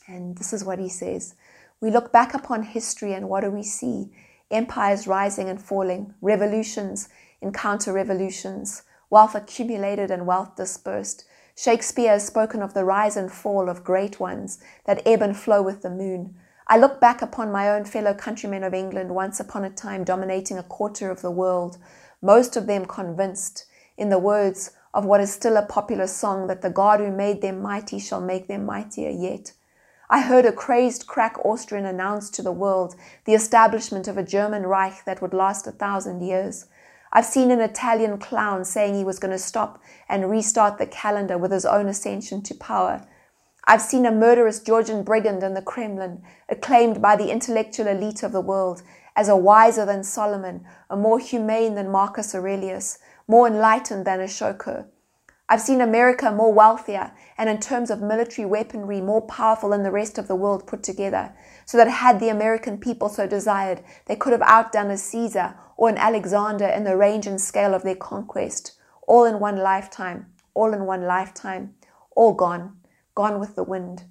And this is what he says We look back upon history and what do we see? Empires rising and falling, revolutions and counter revolutions, wealth accumulated and wealth dispersed. Shakespeare has spoken of the rise and fall of great ones that ebb and flow with the moon. I look back upon my own fellow countrymen of England, once upon a time dominating a quarter of the world, most of them convinced, in the words of what is still a popular song, that the God who made them mighty shall make them mightier yet. I heard a crazed crack Austrian announce to the world the establishment of a German Reich that would last a thousand years. I've seen an Italian clown saying he was going to stop and restart the calendar with his own ascension to power. I've seen a murderous Georgian brigand in the Kremlin, acclaimed by the intellectual elite of the world as a wiser than Solomon, a more humane than Marcus Aurelius, more enlightened than Ashoka. I've seen America more wealthier and in terms of military weaponry more powerful than the rest of the world put together, so that had the American people so desired, they could have outdone a Caesar or an Alexander in the range and scale of their conquest, all in one lifetime, all in one lifetime, all gone, gone with the wind.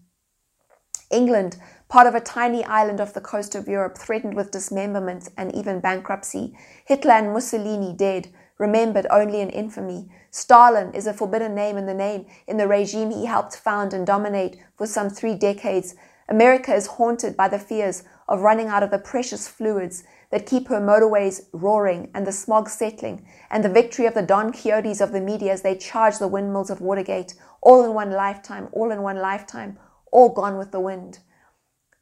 England, part of a tiny island off the coast of Europe, threatened with dismemberment and even bankruptcy. Hitler and Mussolini dead, remembered only in infamy. Stalin is a forbidden name in the name in the regime he helped found and dominate for some three decades. America is haunted by the fears of running out of the precious fluids that keep her motorways roaring and the smog settling, and the victory of the Don Quixotes of the media as they charge the windmills of Watergate, all in one lifetime, all in one lifetime, all gone with the wind.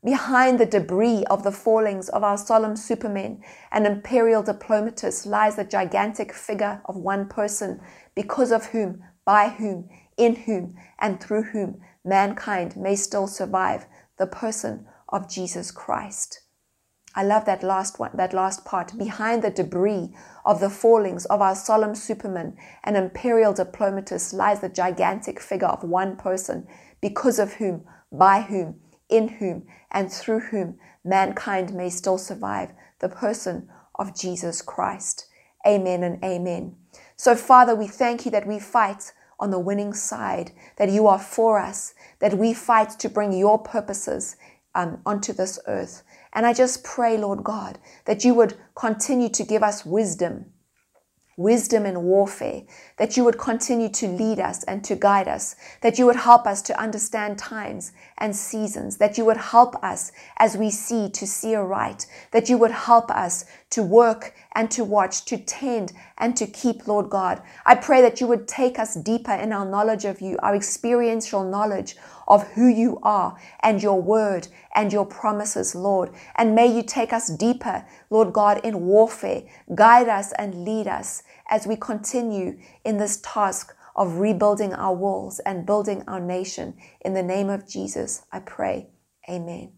Behind the debris of the fallings of our solemn supermen and imperial diplomatists lies the gigantic figure of one person, because of whom, by whom, in whom, and through whom mankind may still survive, the person of Jesus Christ. I love that last one, that last part. Behind the debris of the fallings of our solemn superman and imperial diplomatist lies the gigantic figure of one person, because of whom, by whom, in whom, and through whom mankind may still survive, the person of Jesus Christ. Amen and amen. So, Father, we thank you that we fight on the winning side, that you are for us, that we fight to bring your purposes um, onto this earth. And I just pray, Lord God, that you would continue to give us wisdom wisdom in warfare, that you would continue to lead us and to guide us, that you would help us to understand times and seasons, that you would help us as we see to see aright, that you would help us to work and to watch, to tend and to keep, Lord God. I pray that you would take us deeper in our knowledge of you, our experiential knowledge of who you are and your word and your promises, Lord. And may you take us deeper, Lord God, in warfare. Guide us and lead us as we continue in this task of rebuilding our walls and building our nation. In the name of Jesus, I pray. Amen.